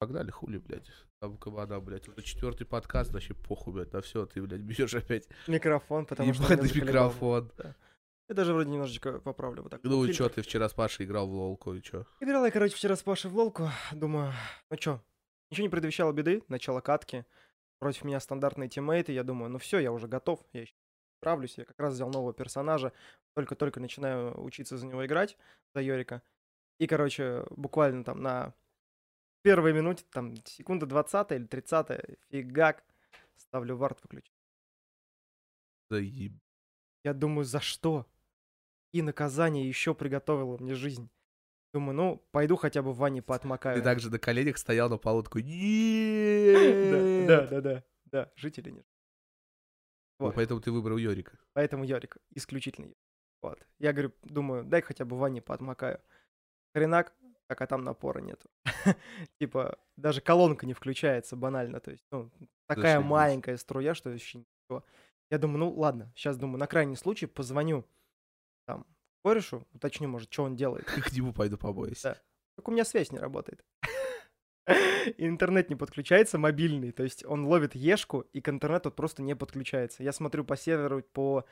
Погнали, хули, блядь. Там кабана, блядь. Это четвертый подкаст, вообще похуй, блядь, на все, ты, блядь, бьешь опять. Микрофон, потому что... Ебаный микрофон. Да. Я даже вроде немножечко поправлю вот так. Ну и что, ты вчера с Пашей играл в лолку, и чё? Играл я, короче, вчера с Пашей в лолку. Думаю, ну чё, ничего не предвещало беды. Начало катки. Против меня стандартные тиммейты. Я думаю, ну все, я уже готов. Я еще справлюсь. Я как раз взял нового персонажа. Только-только начинаю учиться за него играть, за Йорика. И, короче, буквально там на первой минуте, там, секунда 20 или 30 фигак, ставлю вард выключить. Заеб... Я думаю, за что? И наказание еще приготовило мне жизнь. Думаю, ну, пойду хотя бы в ванне поотмокаю. Ты также на коленях стоял на полу такой, Да, да, да, да, жители нет. Ну, Вот. Поэтому ты выбрал Йорика. Поэтому Ярик, исключительно. Вот. Я говорю, думаю, дай хотя бы в ванне поотмокаю. Хренак, так а там напора нету. Типа, даже колонка не включается банально. То есть, ну, такая Зашибись. маленькая струя, что вообще ничего. Я думаю, ну ладно, сейчас думаю, на крайний случай позвоню там корешу, уточню, может, что он делает. К нему пойду побоюсь. Да. Только у меня связь не работает. Интернет не подключается, мобильный. То есть он ловит ешку, и к интернету просто не подключается. Я смотрю по серверу, по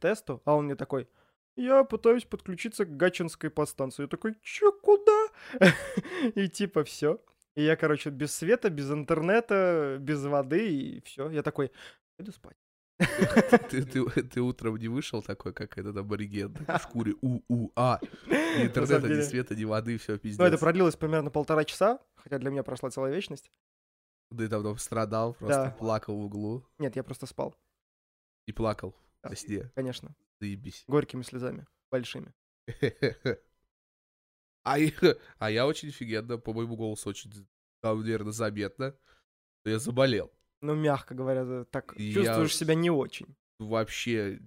тесту, а он мне такой, я пытаюсь подключиться к гачинской подстанции. Я такой, чё, куда? И типа все. И я, короче, без света, без интернета, без воды, и все. Я такой, иду спать. Ты, ты- ты утром не вышел такой, как этот абориген, в шкуре у-у-а. Ни интернета, ни света, ни воды, все пиздец. Ну, это продлилось примерно полтора часа, хотя для меня прошла целая вечность. Ты там страдал, просто Да. плакал в углу Нет, я просто спал, и плакал Да. во сне. конечно, Заебись. горькими слезами, большими. А, я- а я очень офигенно, по моему голосу очень, наверное, заметно, что я заболел. Ну, мягко говоря, так Я- чувствуешь себя не очень. Вообще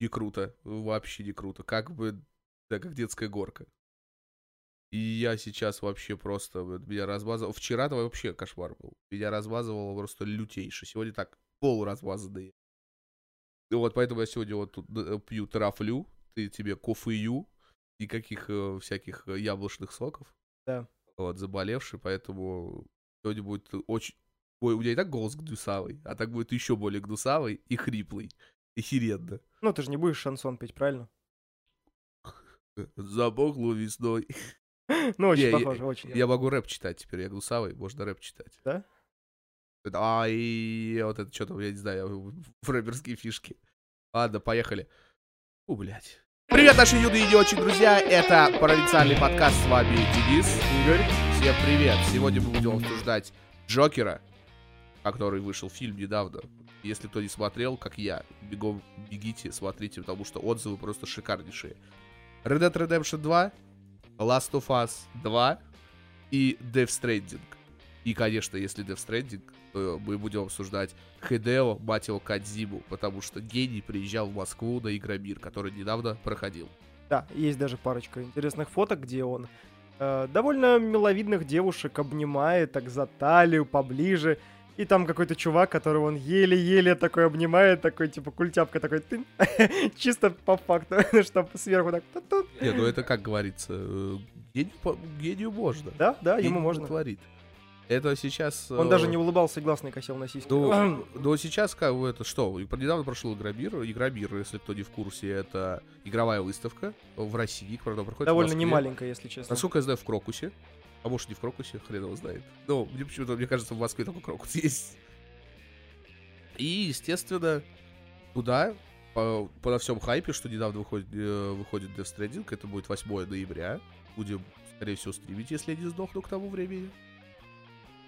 не круто, вообще не круто. Как бы, да, как детская горка. И я сейчас вообще просто, меня размазывал. Вчера-то вообще кошмар был. Меня размазывало просто лютейше. Сегодня так, полуразмазанные. И вот поэтому я сегодня вот тут э, пью трафлю, ты тебе кофею, никаких э, всяких э, яблочных соков. Да. Вот, заболевший, поэтому сегодня будет очень... Ой, у меня и так голос гнусавый, а так будет еще более гнусавый и хриплый. Охеренно. Ну, ты же не будешь шансон петь, правильно? Забохло весной. Ну, очень похоже, очень. Я могу рэп читать теперь, я гнусавый, можно рэп читать. Да? А, и вот это что-то, я не знаю, в рэперские фишки. Ладно, поехали. У, блядь. Привет, наши юные и не очень друзья, это провинциальный подкаст, с вами Денис. Игорь? Всем привет! Сегодня мы будем обсуждать Джокера, который вышел фильм недавно. Если кто не смотрел, как я, бегом бегите, смотрите, потому что отзывы просто шикарнейшие. Red Dead Redemption 2, Last of Us 2 и Death Stranding. И, конечно, если Death Stranding, мы будем обсуждать Хидео Матио Кадзиму, потому что гений приезжал в Москву на Игромир, который недавно проходил. Да, есть даже парочка интересных фоток, где он э, довольно миловидных девушек обнимает, так за талию, поближе. И там какой-то чувак, которого он еле-еле такой обнимает, такой типа культяпка такой, ты чисто по факту, чтобы сверху так. Не, ну это как говорится, э, гению, гению можно. Да, да, ему можно. творит. Это сейчас... Он э, даже не улыбался глаз не косил на сиськи. Ну, ну, сейчас как бы это что? Недавно прошел Игромир. Игромир, если кто не в курсе, это игровая выставка в России, которая проходит Довольно немаленькая, если честно. Насколько я знаю, в Крокусе. А может, не в Крокусе, хрен его знает. Ну, мне почему-то, мне кажется, в Москве только Крокус есть. И, естественно, туда, по, по на всем хайпе, что недавно выходит, э, выходит Death Stranding, это будет 8 ноября. Будем, скорее всего, стримить, если я не сдохну к тому времени.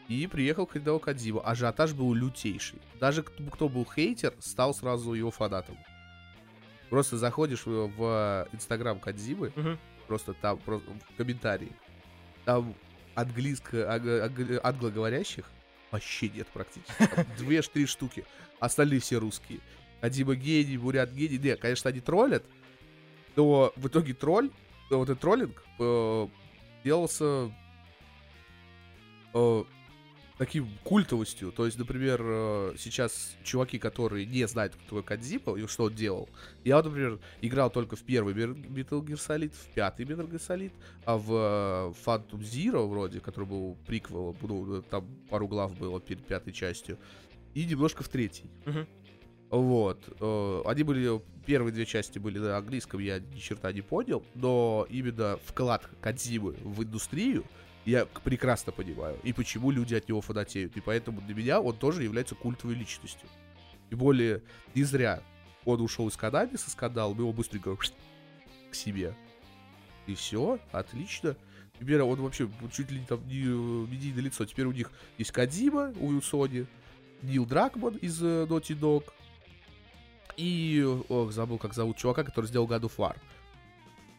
И приехал Хидео Кадзима. Ажиотаж был лютейший. Даже кто, кто был хейтер, стал сразу его фанатом. Просто заходишь в, в инстаграм Кадзимы, Мгм. просто там просто в комментарии. Там английско, аг- аг- англоговорящих вообще нет практически. Две-три штуки. Остальные все русские. Адима гений, Бурят гений. Не, конечно, они троллят, но в итоге тролль, вот этот троллинг э, делался э, таким культовостью. То есть, например, э, сейчас чуваки, которые не знают, кто такой Кадзима и что он делал. Я, вот, например, играл только в первый Metal Gear Solid, в пятый Metal Gear Solid, а в э, Phantom Zero вроде, который был приквелом, ну, там пару глав было перед пятой частью, и немножко в третий. Мгм. Вот. э, Они были... Первые две части были на английском, я ни черта не понял, но именно вклад Кадзимы в индустрию я прекрасно понимаю. И почему люди от него фанатеют. И поэтому для меня он тоже является культовой личностью. Тем более, не зря он ушел из Канами со скандалом, его быстренько к себе. И все, отлично. Теперь он вообще чуть ли там не э, медийное лицо. Теперь у них есть Кадима у Sony, Нил Дракман из э, Naughty Dog. И, ох, забыл, как зовут чувака, который сделал God of War.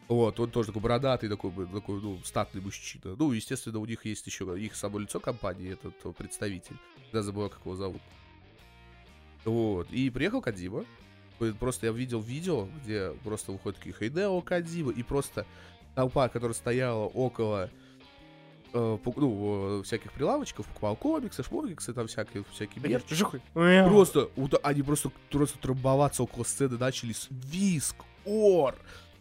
Вот, он тоже такой бородатый, такой, такой, ну, статный мужчина. Ну, естественно, у них есть еще их само лицо компании, этот э, представитель. Я забыл, как его зовут. Вот, и приехал Кадима. Э, Просто я видел видео, где просто выходит такие Хейдео Кадима, и просто толпа, которая стояла около э, ну, всяких прилавочков, покупал комиксы, шмогиксы, там всякие, всякий мерч. Просто, они просто, просто трамбоваться около сцены начали. с- Виск, ор.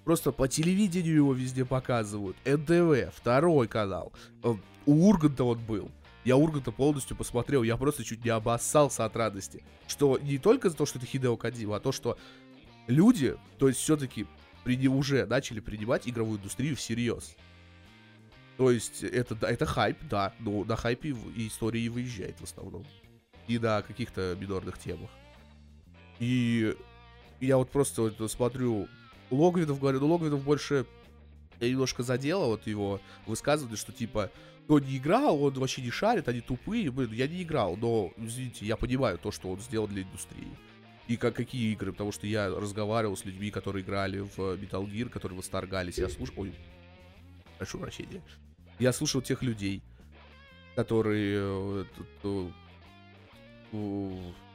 Просто по телевидению его везде показывают. НТВ, второй канал. Э, У Урганта он был. Я Урганта полностью посмотрел. Я просто чуть не обоссался от радости. Что не только за то, что это Хидео Кадзима, а то, что люди, то есть все-таки уже начали принимать игровую индустрию всерьез. То есть это, это хайп, да, но на хайпе и история и выезжает в основном. И на каких-то минорных темах. И я вот просто вот смотрю, Логвинов, говорю, ну Логвинов больше я немножко задела вот его высказывание, что типа, кто не играл, он вообще не шарит, они тупые. Блин, я не играл, но, извините, я понимаю то, что он сделал для индустрии. И как, какие игры, потому что я разговаривал с людьми, которые играли в Metal Gear, которые восторгались. Я слушал... Ой, прошу прощения. Я слушал тех людей, которые... э, э,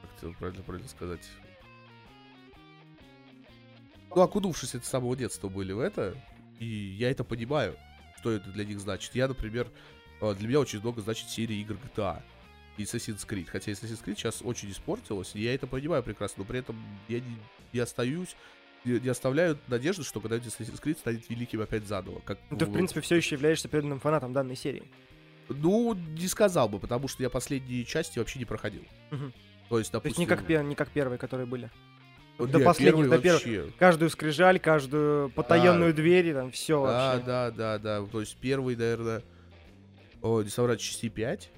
Как это правильно, правильно сказать? Ну, окунувшись от самого детства были в это, и я это понимаю, что это для них значит. Я, например, э, для меня очень много значит серия игр GTA и Assassin's Creed. Хотя Assassin's Creed сейчас очень испортилась, и я это понимаю прекрасно, но при этом я не, не остаюсь, не, не оставляю надежды, что когда-нибудь Assassin's Creed станет великим опять заново. Как, Ну, Ты, в принципе, все еще являешься преданным фанатом данной серии. Ну, не сказал бы, потому что я последние части вообще не проходил. Мгм. То есть, То есть допустим... не как, не как первые, которые были. Вот до не, последних, до первых. Каждую скрижаль, каждую потаенную дверь, и там все Да, вообще. да, да, да. То есть первый, наверное, о, не соврать, части 5,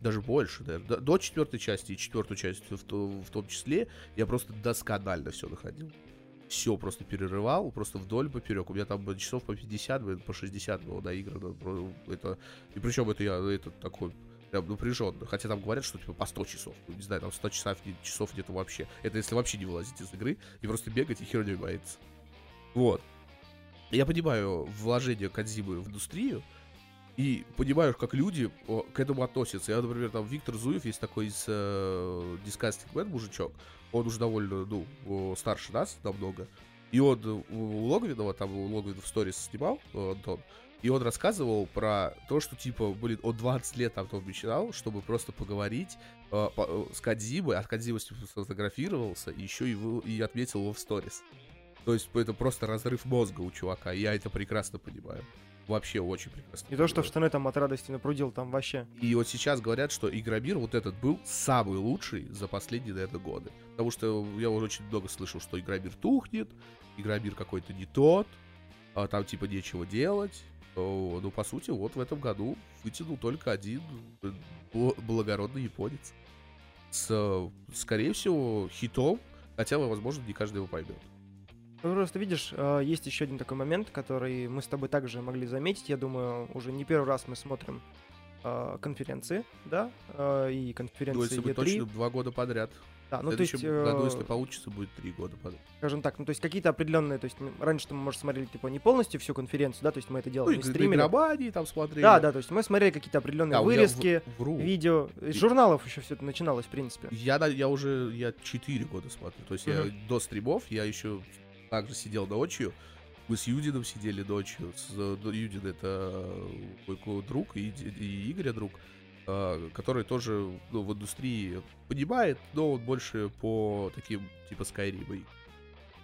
даже больше, наверное. До, до четвертой части и четвертую часть в, в том числе я просто досконально все находил. Все просто перерывал, просто вдоль поперек. У меня там часов по 50, блин, по 60 было наиграно. Про- Это, и причем это я это такой прям напряженно. Хотя там говорят, что типа по 100 часов. Ну, не знаю, там 100 часов, часов нету вообще. Это если вообще не вылазить из игры и просто бегать и херней боится. Вот. Я понимаю вложение Кадзимы в индустрию, и понимаю, как люди к этому относятся. Я, например, там Виктор Зуев есть такой из э, Disgusting Man мужичок. Он уже довольно, ну, старше нас намного. И он э, у Логвинова, там у в сторис снимал, э, Антон, и он рассказывал про то, что, типа, блин, он 20 лет там там начинал, чтобы просто поговорить э, по- э, с Кадзимой, от Кадзимы с ним сфотографировался, и еще и, вы- и отметил его в сторис. То есть это просто разрыв мозга у чувака, я это прекрасно понимаю. Вообще очень прекрасно. Не то, что в штаны там от радости напрудил, там вообще. И вот сейчас говорят, что Игромир вот этот был самый лучший за последние, наверное, годы. Потому что я уже очень много слышал, что Игромир тухнет, Игромир какой-то не тот, а там типа нечего делать. Ну, по сути, вот в этом году вытянул только один э, бл- благородный японец. С, скорее всего, хитом, хотя, возможно, не каждый его поймет. Ну, просто видишь, э, есть еще один такой момент, который мы с тобой также могли заметить. Я думаю, уже не первый раз мы смотрим э, конференции, да, э, и Ну, конференции если быть E3. точным, два года подряд. Да, В ну то есть, следующем году, э, если получится, будет три года скажем так, ну то есть какие-то определенные, то есть раньше мы, может, смотрели типа не полностью всю конференцию, да, то есть мы это Ну, делали, не на стримили. игромании там смотрели. Да, да, то есть мы смотрели какие-то определенные А, меня вырезки, в- вру. видео, из журналов еще все это начиналось, в принципе. Я, на- я уже, я 4 года смотрю. То есть я Мгм. до стримов, я еще также сидел ночью. Мы с Юдином сидели ночью. С, э, ну, Юдин это мой ко- друг и, и Игоря друг. Э, который тоже ну, в индустрии понимает, но он больше по таким, типа, Skyrim.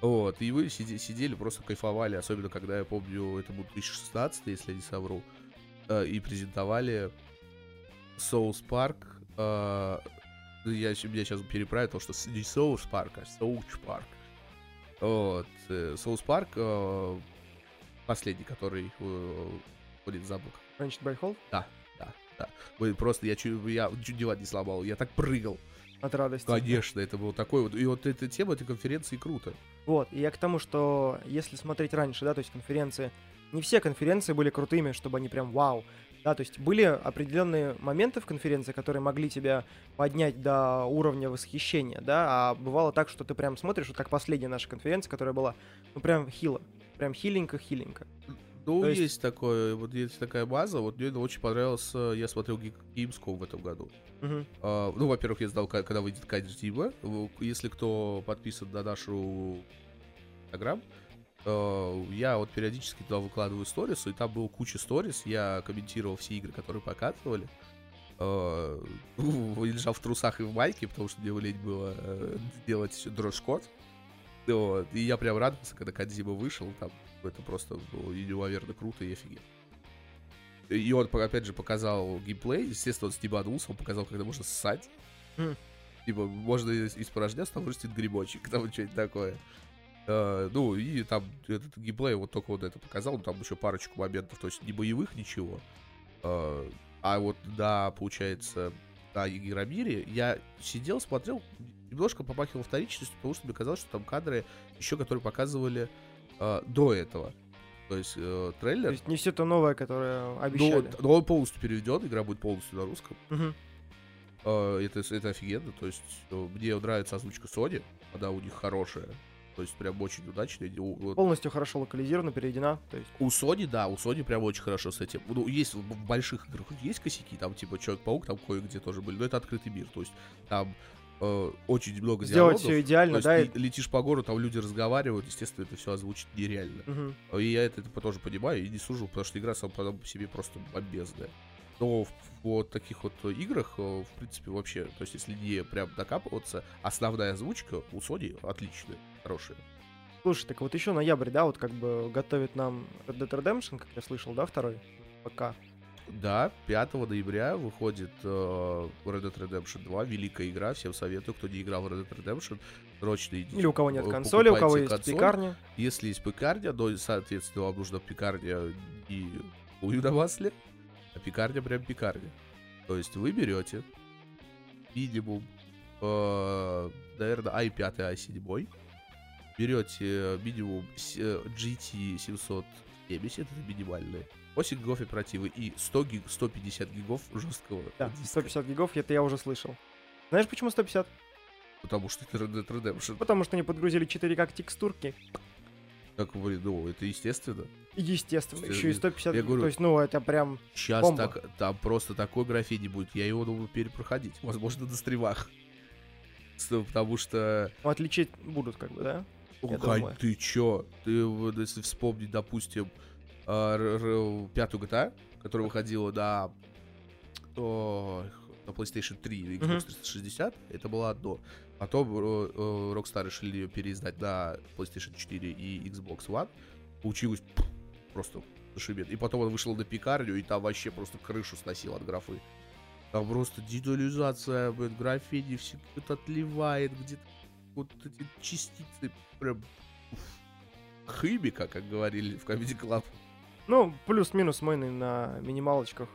Вот, и вы сиди, сидели, просто кайфовали, особенно когда, я помню, это был 2016, если я не совру, э, и презентовали Souls Park, э, я, меня сейчас переправят, потому что не Souls Park, а Souls Park. Вот, Souls Park, последний, который ходит за бок. Punished by Hall? Да, да. Вы просто, я чуть, я чуть диван не сломал, я так прыгал. От радости. Конечно, это было такое вот. И вот эта тема этой конференции круто. Вот, и я к тому, что если смотреть раньше, да, то есть конференции, не все конференции были крутыми, чтобы они прям вау. Да, то есть были определенные моменты в конференции, которые могли тебя поднять до уровня восхищения, да, а бывало так, что ты прям смотришь, вот как последняя наша конференция, которая была, ну прям хило, прям хиленько-хиленько. Ну, То есть... есть- такое, вот есть такая база, вот мне очень понравился, я смотрел Gamescom в этом году. Мгм. А, ну, во-первых, я знал, когда выйдет Кадиш Дима. Если кто подписан на нашу Инстаграм, э, я вот периодически туда выкладываю сторис, и там было куча сторис, я комментировал все игры, которые показывали. Э, лежал в трусах и в майке, потому что мне лень было э, делать дрожж-код. Вот. И я прям радовался, когда Кадзима вышел, там это просто было неимоверно круто и офигенно. И он, опять же, показал геймплей. Естественно, он стебанулся, он показал, когда можно ссать. Мгм. Типа, можно из, из порожняства там вырастет грибочек, там что-нибудь такое. Э, ну, и там этот геймплей вот только вот это показал, ну, там еще парочку моментов, то есть не боевых, ничего. Э, а вот, да, получается, на Игромире я сидел, смотрел, немножко попахивал вторичностью, потому что мне казалось, что там кадры еще, которые показывали э, до этого. То есть э, То трейлер, есть не все то новое, которое но, обещали. но он полностью переведен, игра будет полностью на русском. Мгм. Э, это, это офигенно. То есть э, мне нравится озвучка Sony, она у них хорошая. То есть прям очень удачная. Полностью хорошо локализирована, переведена. То есть, у Sony, да, у Sony прям очень хорошо с этим. Ну, есть в больших играх есть косяки, там типа Человек-паук, там кое-где тоже были, но это открытый мир. То есть там э, очень много сделать диалогов. все идеально, да? ты летишь по городу, там люди разговаривают, естественно, это все озвучить нереально. Мгм. И я это, это тоже понимаю и не сужу, потому что игра сама по себе просто бомбезная. Но в, в вот таких вот э, играх, э, в принципе, вообще, то есть если не прям докапываться, основная озвучка у Sony отличная, хорошая. Слушай, так вот еще ноябрь, да, вот как бы готовит нам Red Dead Redemption, как я слышал, да, второй? Пока. Да, 5 ноября выходит э, Red Dead Redemption 2, великая игра, всем советую, кто не играл в Red Dead Redemption, срочно идите. Или у кого нет э, консоли, у кого есть консоль. пекарня. Если есть пекарня, то, соответственно, вам нужна пекарня и ую на масле, а пекарня прям пекарня. То есть вы берете минимум, э, наверное, i5, i7, берете минимум э, GT 770, это минимальные, 8 гигов оперативы и 100 гиг, 150 гигов жесткого Да, диска. 150 гигов, это я уже слышал. Знаешь, почему 150? Потому что это Red Dead Redemption. Потому что они подгрузили 4К текстурки. Так, блин, ну, это естественно. Естественно, Я- еще и 150. я говорю- То есть, ну, это прям... Сейчас Бомба. так, там просто такой граффити будет, я его думаю перепроходить, возможно, на стримах. Потому что, ну, отличить будут, как бы, да? О, Я Кань, думаю. ты чё? Ты, если вспомнить, допустим, а, пятую GTA, которая выходила о, на PlayStation 3 и Xbox Мгм. 360, это было одно. Потом э, э, Rockstar решили ее переиздать на PlayStation 4 и Xbox One. Получилось просто зашибет. И потом он вышел на пекарню, и там вообще просто крышу сносил от графы. Там просто детализация, блин, граффити все где-то отливает, где-то вот эти частицы прям уф, химика, как говорили в Comedy Club. Ну, плюс-минус мой на- минималочках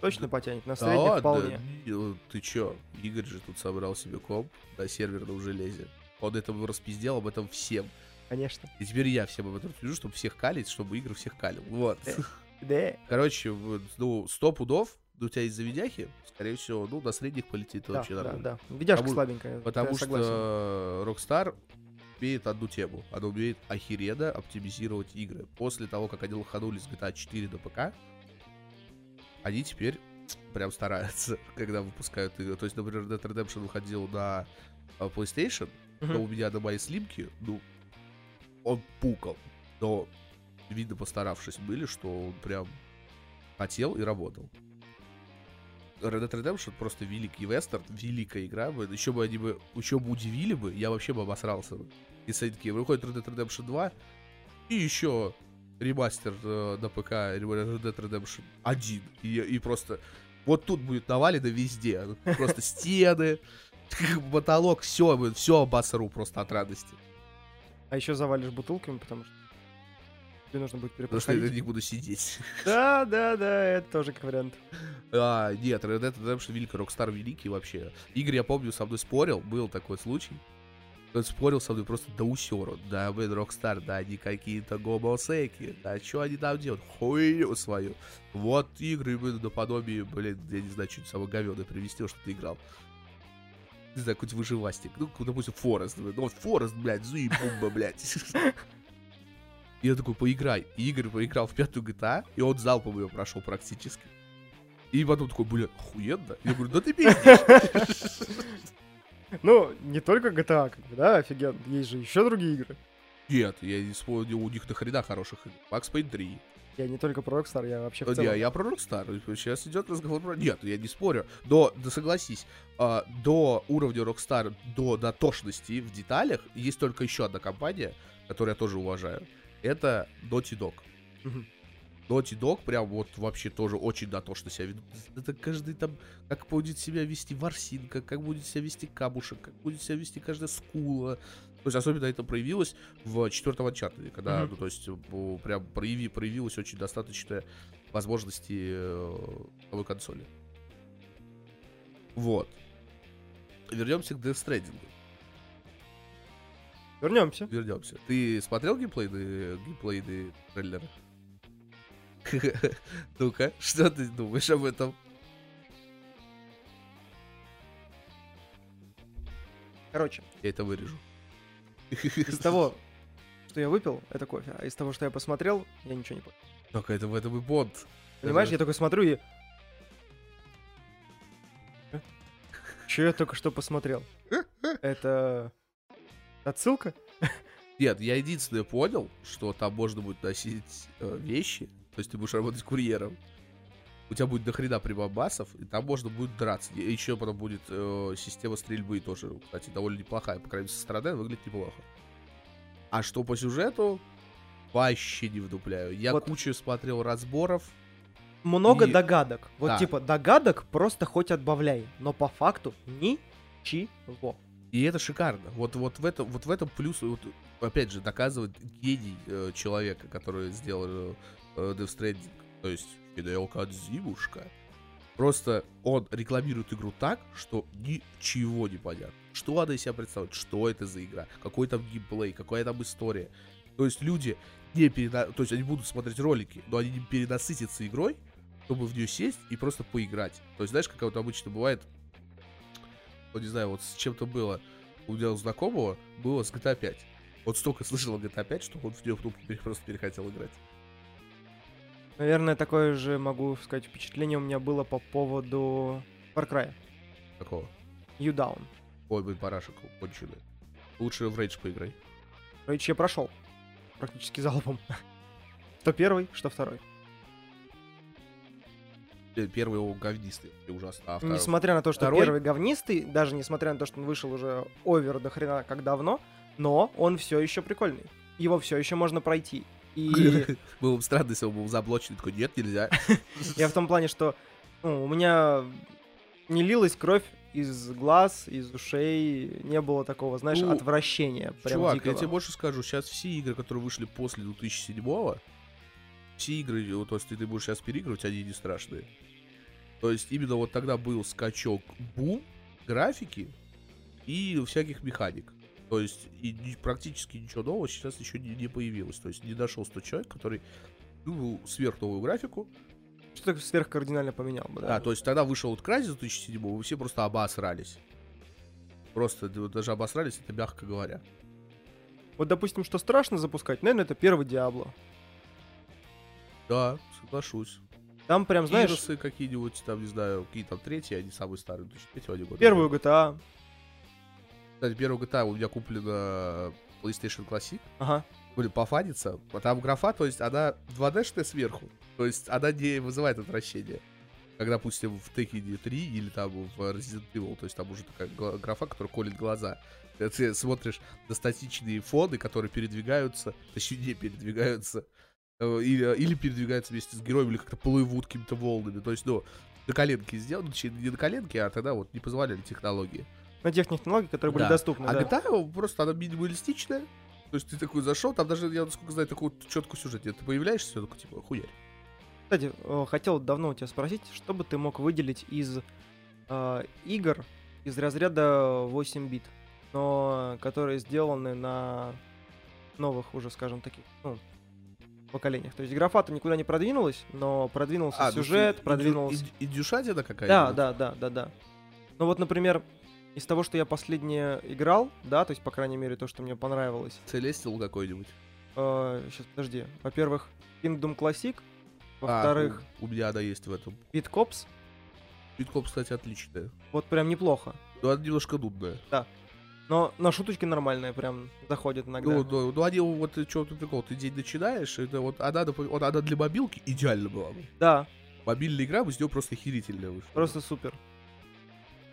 точно потянет. На Да средних ладно, вполне. э, ты чё? Игорь же тут собрал себе комп на серверном железе. Он это распиздел об этом всем. Конечно. И теперь я всем об этом пишу, чтобы всех калить, чтобы Игорь всех калил. Вот. Э. Да. Короче, ну, сто пудов, у тебя есть заведяхи, скорее всего, ну, на средних полетит Да, вообще да, нормально. да. Видяшка Потому- слабенькая. Потому что Rockstar умеет одну тему. Она умеет охеренно оптимизировать игры. После того, как они лоханули с GTA 4 до ПК, они теперь прям стараются, когда выпускают игры. То есть, например, Dead Redemption выходил на э, PlayStation, Мгм. но у меня на моей слимке, ну, он пукал. Но, видно, постаравшись были, что он прям хотел и работал. Red Dead Redemption просто великий вестерн, великая игра. Еще бы они бы, еще бы удивили бы, я вообще бы обосрался. бы. Они такие, выходит Red Dead Redemption 2, и еще ремастер э, на ПК Red Dead Redemption 1. И, и просто вот тут будет навалено везде. Просто стены, потолок, все, все обосру просто от радости. А еще завалишь бутылками, потому что тебе нужно будет Потому что я на перепроходить. них буду сидеть. Да, да, да, это тоже как вариант. А, нет, Red Dead Redemption великий, Rockstar великий вообще. Игорь, я помню, со мной спорил, был такой случай. Он спорил со мной просто до усера. Да, блин, Rockstar, да, они какие-то гомосеки. Да, что они там делают? Хуйню свою. Вот игры, блин, наподобие, блин, я не знаю, что-нибудь самое говёное привести, что ты играл. Не знаю, какой-нибудь выживастик. Ну, допустим, Форест. Ну, вот Форест, блядь, заебумба, блядь. И я такой, поиграй. И Игорь поиграл в пятую GTA, и он залпом ее прошел практически. И потом такой, бля, охуенно. Я говорю, да ты пиздишь. Ну, не только GTA, как бы, да, офигенно. Есть же еще другие игры. Нет, я не вспомнил, у них до хрена хороших игр. Max Payne 3. Я не только про Rockstar, я вообще в Э, целом. Не, я про Rockstar. Сейчас идет разговор про... Нет, я не спорю. Но, да согласись, а, до уровня Rockstar, до дотошности в деталях, есть только еще одна компания, которую я тоже уважаю. Это Naughty Dog. Мгм. Naughty Dog прям вот вообще тоже очень дотошно себя ведут. Это каждый там, как будет себя вести Варсинка, как будет себя вести Камушек, как будет себя вести каждая скула. То есть особенно это проявилось в четвертом Uncharted, когда, Мгм. ну, то есть, прям прояви, проявилась очень достаточная возможности э, новой консоли. Вот. Вернемся к Death Stranding. Вернемся. Вернемся. Ты смотрел геймплейные, геймплейные трейлеры? Ну-ка, что ты думаешь об этом? Короче, Я это вырежу. из того, что я выпил, это кофе. А из того, что я посмотрел, я ничего не понял. Только это в этом и Бонд. Понимаешь, я такой смотрю и... Че я только что посмотрел? Это... Отсылка? Нет, я единственное понял, что там можно будет носить э, вещи, то есть ты будешь работать курьером. У тебя будет дохрена прибамбасов, и там можно будет драться. И еще потом будет э, система стрельбы тоже, кстати, довольно неплохая. По крайней мере, со стороны выглядит неплохо. А что по сюжету, вообще не вдупляю. Я Вот. кучу смотрел разборов. Много И- догадок. Вот Да. типа догадок просто хоть отбавляй. Но по факту ничего. И это шикарно. Вот, вот, в, этом, вот в этом плюс, вот, опять же, доказывает гений э, человека, который сделал э, Death Stranding. То есть Хидео Кадзимушка. Просто он рекламирует игру так, что ничего не понятно. Что она из себя представляет, что это за игра, какой там геймплей, какая там история. То есть люди не перена... То есть они будут смотреть ролики, но они не перенасытятся игрой, чтобы в нее сесть и просто поиграть. То есть знаешь, как вот обычно бывает, вот не знаю, вот с чем-то было у меня у знакомого, было с GTA 5. Вот столько слышал GTA 5, что он в нее просто перехотел играть. Наверное, такое же, могу сказать, впечатление у меня было по поводу Far Cry. Такого. You Down. Ой, блин, барашек конченый. Лучше в Рейдж поиграй. Рейдж я прошел. Практически залпом. Что первый, что второй. Первый его говнистый, ужасно. А второй... Несмотря на то, что Второй? первый говнистый, даже несмотря на то, что он вышел уже овер до хрена как давно, но он все еще прикольный. Его все еще можно пройти. И Было бы странно, если он был заблочен. Такой, нет, нельзя. я в том плане, что ну, у меня не лилась кровь из глаз, из ушей, не было такого, знаешь, Ну, отвращения. Прям Чувак, дикого. я тебе больше скажу, сейчас все игры, которые вышли после 2007 все игры, то есть ты, ты будешь сейчас переигрывать, они не страшные. То есть именно вот тогда был скачок бум, графики и всяких механик. То есть и практически ничего нового сейчас еще не, не появилось. То есть не нашел 100 человек, который ну, сверхновую графику. Что-то сверхкардинально поменял бы, да. Да, то есть тогда вышел вот Crysis 2007, вы все просто обосрались. Просто даже обосрались, это мягко говоря. Вот, допустим, что страшно запускать, наверное, это первый Диабло. Да, соглашусь. Там прям, знаешь, Иросы какие-нибудь, там, не знаю, какие там третьи, они самые старые, 2003 они года. первую GTA. Кстати, первую GTA у меня куплена PlayStation Classic. Ага. Блин, пофаниться. А Там графа, то есть она 2D-шная сверху. То есть она не вызывает отвращения. как, допустим, в Tekken 3 или там в Resident Evil, то есть там уже такая графа, которая колет глаза. Ты смотришь на статичные фоны, которые передвигаются, точнее, не передвигаются, или, или передвигаются вместе с героем, или как-то плывут какими-то волнами. То есть, ну, на коленке сделано, точнее, не на коленке, а тогда вот не позволяли технологии. На тех технологий, которые были Да. доступны, А да. GTA просто она минималистичная. То есть ты такой зашел, там даже, я насколько знаю, такой вот четкий сюжет нет. Ты появляешься, такой, типа, хуярь. Кстати, э, хотел давно у тебя спросить, что бы ты мог выделить из э, игр из разряда 8 бит, но которые сделаны на новых уже, скажем, таких, ну, поколениях. То есть графа-то никуда не продвинулась, но продвинулся ну, сюжет, и- продвинулся... и- Индюшатина какая-то? Да, да, да, да, да. Ну вот, например, из того, что я последнее играл, да, то есть, по крайней мере, то, что мне понравилось. Целестил какой-нибудь. сейчас, подожди. Во-первых, Kingdom Classic. А, Во-вторых, у, у меня она есть в этом. Pit Cops. Биткоп, кстати, отличная. Вот прям неплохо. Но она немножко нудная. Но на шуточки нормальные прям заходят иногда. Ну, ну, ну, они вот, что ты прикол, ты день начинаешь, это вот она, вот она для мобилки идеально была бы. Да, Мобильная игра бы с нее просто охерительная вышла. просто супер.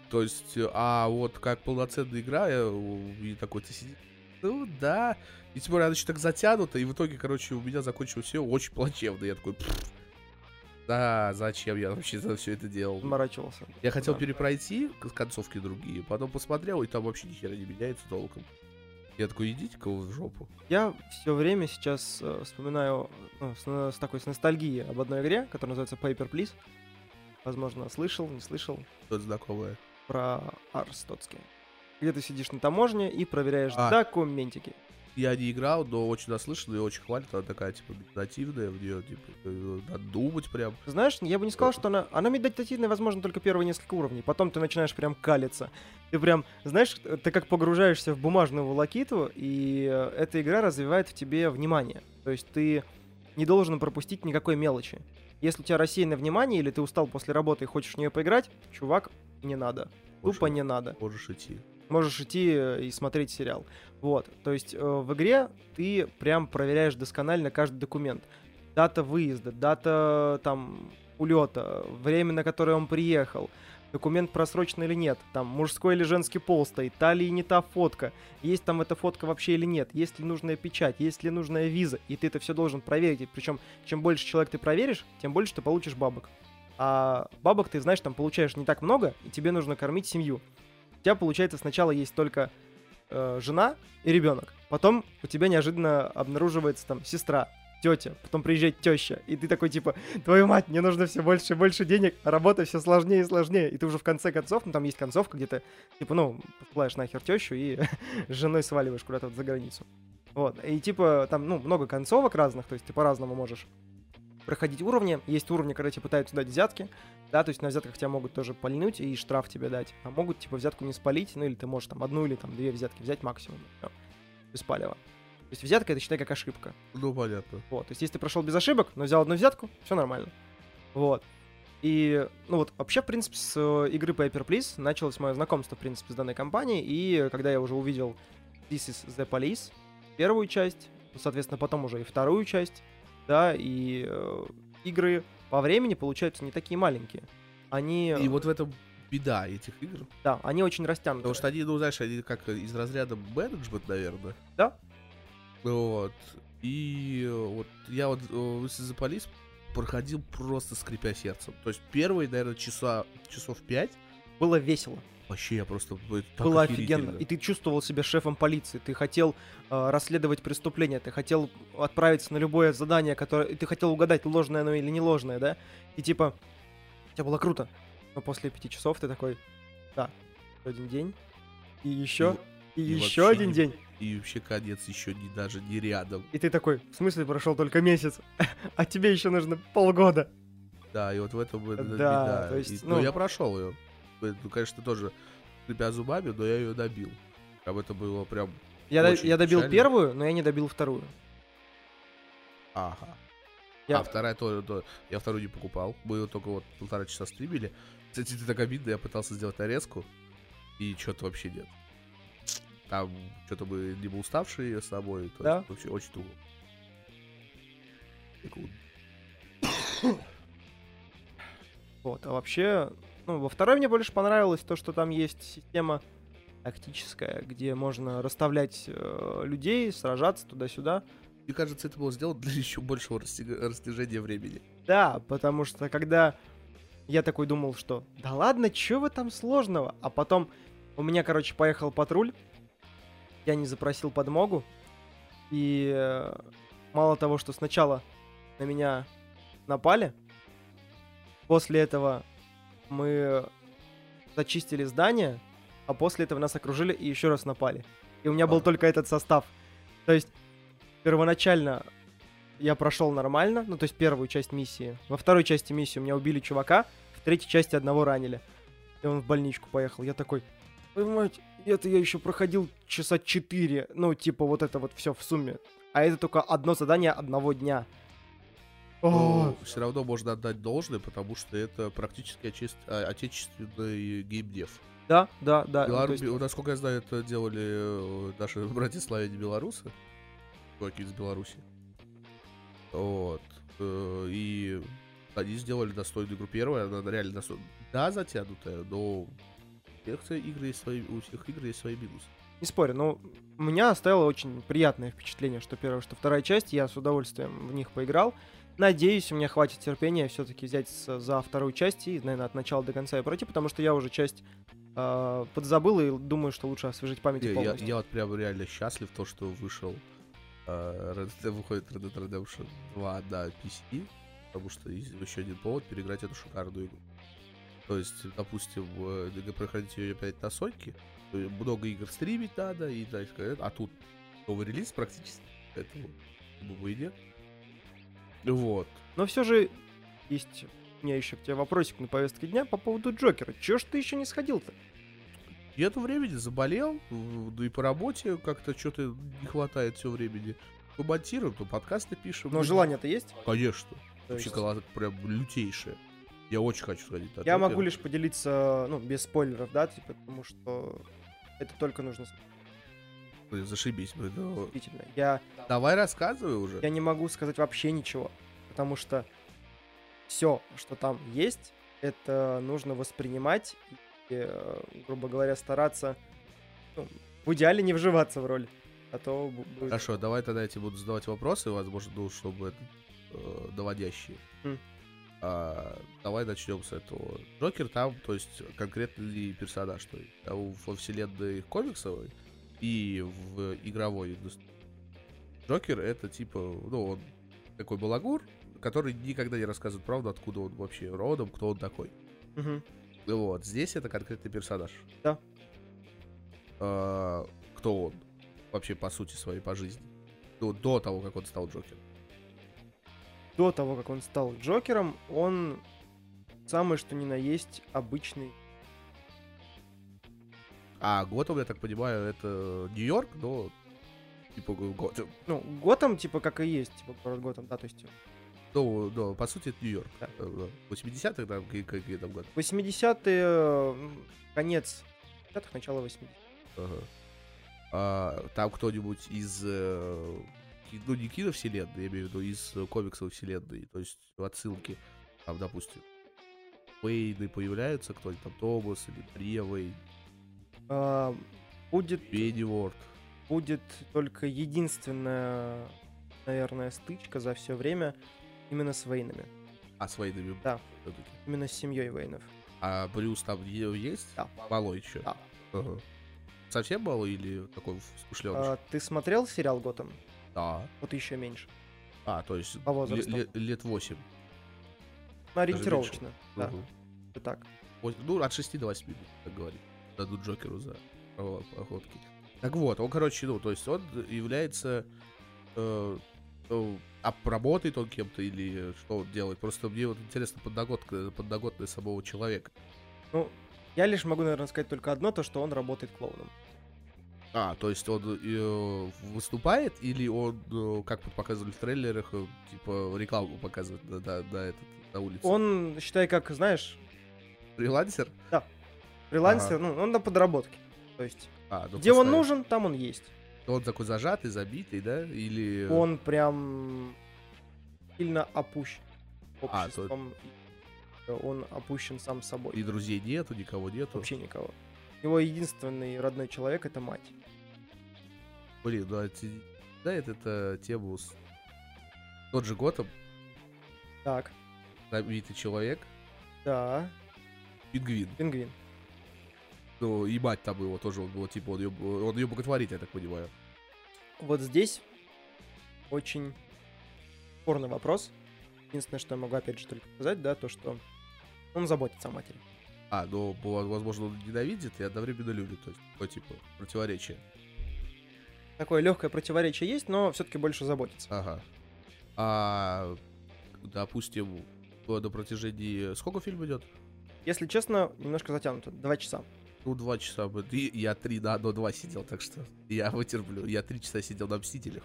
То есть, э, а вот как полноценная игра, я, у- и такой ты сидишь, ну да. И тем более она еще так затянута, и в итоге, короче, у меня закончилось все очень плачевно. Я такой, «Пф, да, зачем я вообще за все это делал? Заморачивался. Я хотел Да. перепройти концовки другие, потом посмотрел, и там вообще ни хера не меняется толком. Я такой, идите-ка в жопу. Я все время сейчас э, вспоминаю ну, с, на- с такой с ностальгией об одной игре, которая называется Paper Please. Возможно, слышал, не слышал Что-то знакомое. про Арс Тоцкий. Где ты сидишь на таможне и проверяешь А. документики. Я не играл, но очень наслышан и очень хвалит. Она такая, типа, медитативная, в нее, типа, э, надо думать прям. Знаешь, я бы не сказал, что она... Она медитативная, возможно, только первые несколько уровней. Потом ты начинаешь прям калиться. Ты прям, знаешь, ты как погружаешься в бумажную волокиту, и э, эта игра развивает в тебе внимание. То есть ты не должен пропустить никакой мелочи. Если у тебя рассеянное внимание, или ты устал после работы и хочешь в нее поиграть, чувак, не надо. Тупо Можешь- не надо. Можешь идти. Можешь идти э, и смотреть сериал. Вот. То есть э, в игре ты прям проверяешь досконально каждый документ. Дата выезда, дата там улета, время, на которое он приехал, документ просрочен или нет, там мужской или женский пол стоит, та ли не та фотка, есть там эта фотка вообще или нет, есть ли нужная печать, есть ли нужная виза, и ты это все должен проверить. Причем, чем больше человек ты проверишь, тем больше ты получишь бабок. А бабок ты, знаешь, там получаешь не так много, и тебе нужно кормить семью. У тебя, получается, сначала есть только э, жена и ребенок. Потом у тебя неожиданно обнаруживается там сестра, тетя, потом приезжает теща, и ты такой типа, твою мать, мне нужно все больше и больше денег, а работа все сложнее и сложнее. И ты уже в конце концов, ну там есть концовка, где ты, типа, ну, посылаешь нахер тещу и с женой сваливаешь куда-то вот за границу. Вот, и типа там, ну, много концовок разных, то есть ты по-разному можешь проходить уровни. Есть уровни, когда тебе пытаются дать взятки, да, то есть на взятках тебя могут тоже пальнуть и штраф тебе дать, а могут, типа, взятку не спалить, ну, или ты можешь там одну или там две взятки взять максимум, всё, без палева. То есть взятка это считай как ошибка. Ну, понятно. Вот, то есть если ты прошел без ошибок, но взял одну взятку, все нормально. Вот. И, ну вот, вообще, в принципе, с игры Paper Please началось мое знакомство, в принципе, с данной компанией, и когда я уже увидел This is the Police, первую часть, ну, соответственно, потом уже и вторую часть, да, и э, игры по времени получаются не такие маленькие. Они, И вот в этом беда этих игр. да, они очень растянуты. Потому что они, ну, знаешь, они как из разряда менеджмент, наверное. Да. Вот. И вот я вот э, The Police проходил просто скрипя сердцем. То есть первые, наверное, часа, часов пять Было весело. Вообще я просто... э, так было офигенно. И ты чувствовал себя шефом полиции. Ты хотел э, расследовать преступление, ты хотел отправиться на любое задание, которое. И ты хотел угадать, ложное оно или не ложное, да? И типа, это было круто. Но после пяти часов ты такой, да, еще один день. И еще, и, и еще вообще один не- день. И вообще конец еще не даже не рядом. И ты такой, в смысле прошел только месяц, а тебе еще нужно полгода. Да, и вот в этом и Да, беда. то есть, И- ну- но я прошел ее. Ну, конечно, тоже скрипя зубами, но я ее добил. Об это было прям... Я, до- я добил печально. первую, но я не добил вторую. Ага. Я- А вторая тоже, то, я вторую не покупал. Мы ее только вот полтора часа стримили. Кстати, это так обидно, я пытался сделать нарезку, и что-то вообще нет. Там что-то мы либо уставшие с собой, то Да? вообще очень туго. Вот, а вообще, ну, во второй мне больше понравилось то, что там есть система тактическая, где можно расставлять э, людей, сражаться туда-сюда. Мне кажется, это было сделано для еще большего растяжения времени. Да, потому что когда я такой думал, что да ладно, чё вы там сложного? А потом у меня, короче, поехал патруль, я не запросил подмогу, и э, мало того, что сначала на меня напали, после этого мы зачистили здание, а после этого нас окружили и еще раз напали. И у меня был только этот состав. То есть первоначально я прошел нормально, ну то есть первую часть миссии. Во второй части миссии у меня убили чувака, в третьей части одного ранили. И он в больничку поехал. Я такой, понимаете, это я еще проходил часа 4, ну типа вот это вот все в сумме. А это только одно задание одного дня. Но все равно можно отдать должное, потому что это практически а, отечественный геймдев. да, да, да. то есть- Насколько я знаю, это делали э, наши братья славяне белорусы. Чуваки из Беларуси. Вот. Э, И они сделали достойную игру. Первая, она реально достойная. Да, затянутая, но у всех игры есть свои, у всех игр есть свои минусы. Не спорю, но у меня оставило очень приятное впечатление, что первая, что вторая часть, я с удовольствием в них поиграл. Надеюсь, у меня хватит терпения все-таки взять за вторую часть и, наверное, от начала до конца и пройти, потому что я уже часть э, подзабыл и думаю, что лучше освежить память Не, я, полностью. я вот прям реально счастлив, то, что вышел э, Red Dead- выходит Red Dead Redemption 2 на PC, потому что еще один повод переиграть эту шикарную игру. То есть, допустим, э, проходить ее опять на Соньке, много игр стримить надо, и, да, и сказать, а тут новый релиз практически, поэтому бы и нет. Вот. Но все же есть у меня еще к тебе вопросик на повестке дня по поводу Джокера. Чего ж ты еще не сходил-то? Нету времени, заболел, да и по работе как-то что-то не хватает все времени. То монтируем, то подкасты пишем. Но желание-то есть? Конечно. То Вообще есть прям лютейшее. Я очень хочу сходить. Я могу лишь поделиться, ну, без спойлеров, да, типа, потому что это только нужно Блин, Зашибись, блин. ну. действительно. Я Давай рассказывай уже. я не могу сказать вообще ничего, потому что все, что там есть, это нужно воспринимать и, э, грубо говоря, стараться, ну, в идеале не вживаться в роль, а то бу- будет... Хорошо, давай тогда я тебе буду задавать вопросы, возможно, ну, чтобы это, э, наводящие. М. А, давай начнем с этого. Джокер там, то есть, конкретный персонаж, то есть, во вселенной комиксовой и в игровой индустрии. Джокер это типа, ну, он такой балагур, который никогда не рассказывает правду, откуда он вообще родом, кто он такой. Мгм. Вот, здесь это конкретный персонаж. Да. А, кто он? Вообще, по сути своей, по жизни. Ну, до того, как он стал Джокером. До того, как он стал Джокером, он самый что ни на есть обычный А Готэм, я так понимаю, это Нью-Йорк, но типа Готэм. Ну, Готэм, типа, как и есть, типа, город Готэм, да, то есть Ну, да, по сути, это Нью-Йорк. Да. Э, да. 80-х, какие, там годы. 80-е, м, конец 80-х, начало 80-х. Ага. А, там кто-нибудь из... э, ну, не киновселенной, я имею в виду, из комиксовой вселенной, то есть отсылки, там, допустим, Уэйны появляются, кто-нибудь там, Томас или Тревой, А, будет, Пенниворд. будет только единственная, наверное, стычка за все время именно с Вейнами. А с Вейнами Да. Именно с семьей Вейнов. А Брюс там есть? Да. Малой еще? Да. Ага. Совсем малый или такой скушленый? А, ты смотрел сериал Готэм? Да. Вот еще меньше. А, то есть По возрасту. ле- лет 8. Ну, ориентировочно. Да, Мгм. вот так. Ось- Ну, от 6 до 8, как говорит. Дадут Джокеру за охотки. Так вот, он, короче, ну, то есть он является... Э, ну, а работает он кем-то или что он делает? Просто мне вот интересно подноготка, подноготная самого человека. Ну, я лишь могу, наверное, сказать только одно, то, что он работает клоуном. А, то есть он э, выступает или он, э, как показывали в трейлерах, э, типа рекламу показывает на, на, на, этот, на улице? Он, считай, как, знаешь, фрилансер? Фрилансер, ну, он на подработке. То есть, А, ну, где он нужен, там он есть. Он такой зажатый, забитый, да? Или... Он прям сильно опущен А, то- обществом. он опущен сам собой. И друзей нету, никого нету. Вообще никого. Его единственный родной человек это мать. Блин, ну а те- знает это тему с... Тот же Готэм, Так, знаменитый человек, да, пингвин. пингвин. Ну, и мать там его тоже, он, был, типа, он ее, он ее боготворит, я так понимаю. Вот здесь очень спорный вопрос. Единственное, что я могу опять же только сказать, да, то, что он заботится о матери. А, ну, возможно, он ненавидит и одновременно любит, то есть, такое, типа, противоречие. Такое легкое противоречие есть, но все-таки больше заботится. Ага. А, допустим, то на протяжении... Сколько фильм идет? Если честно, немножко затянуто. Два часа. Ну, два часа. бы- я три на одно два сидел, так что я вытерплю. Я три часа сидел на Мстителях.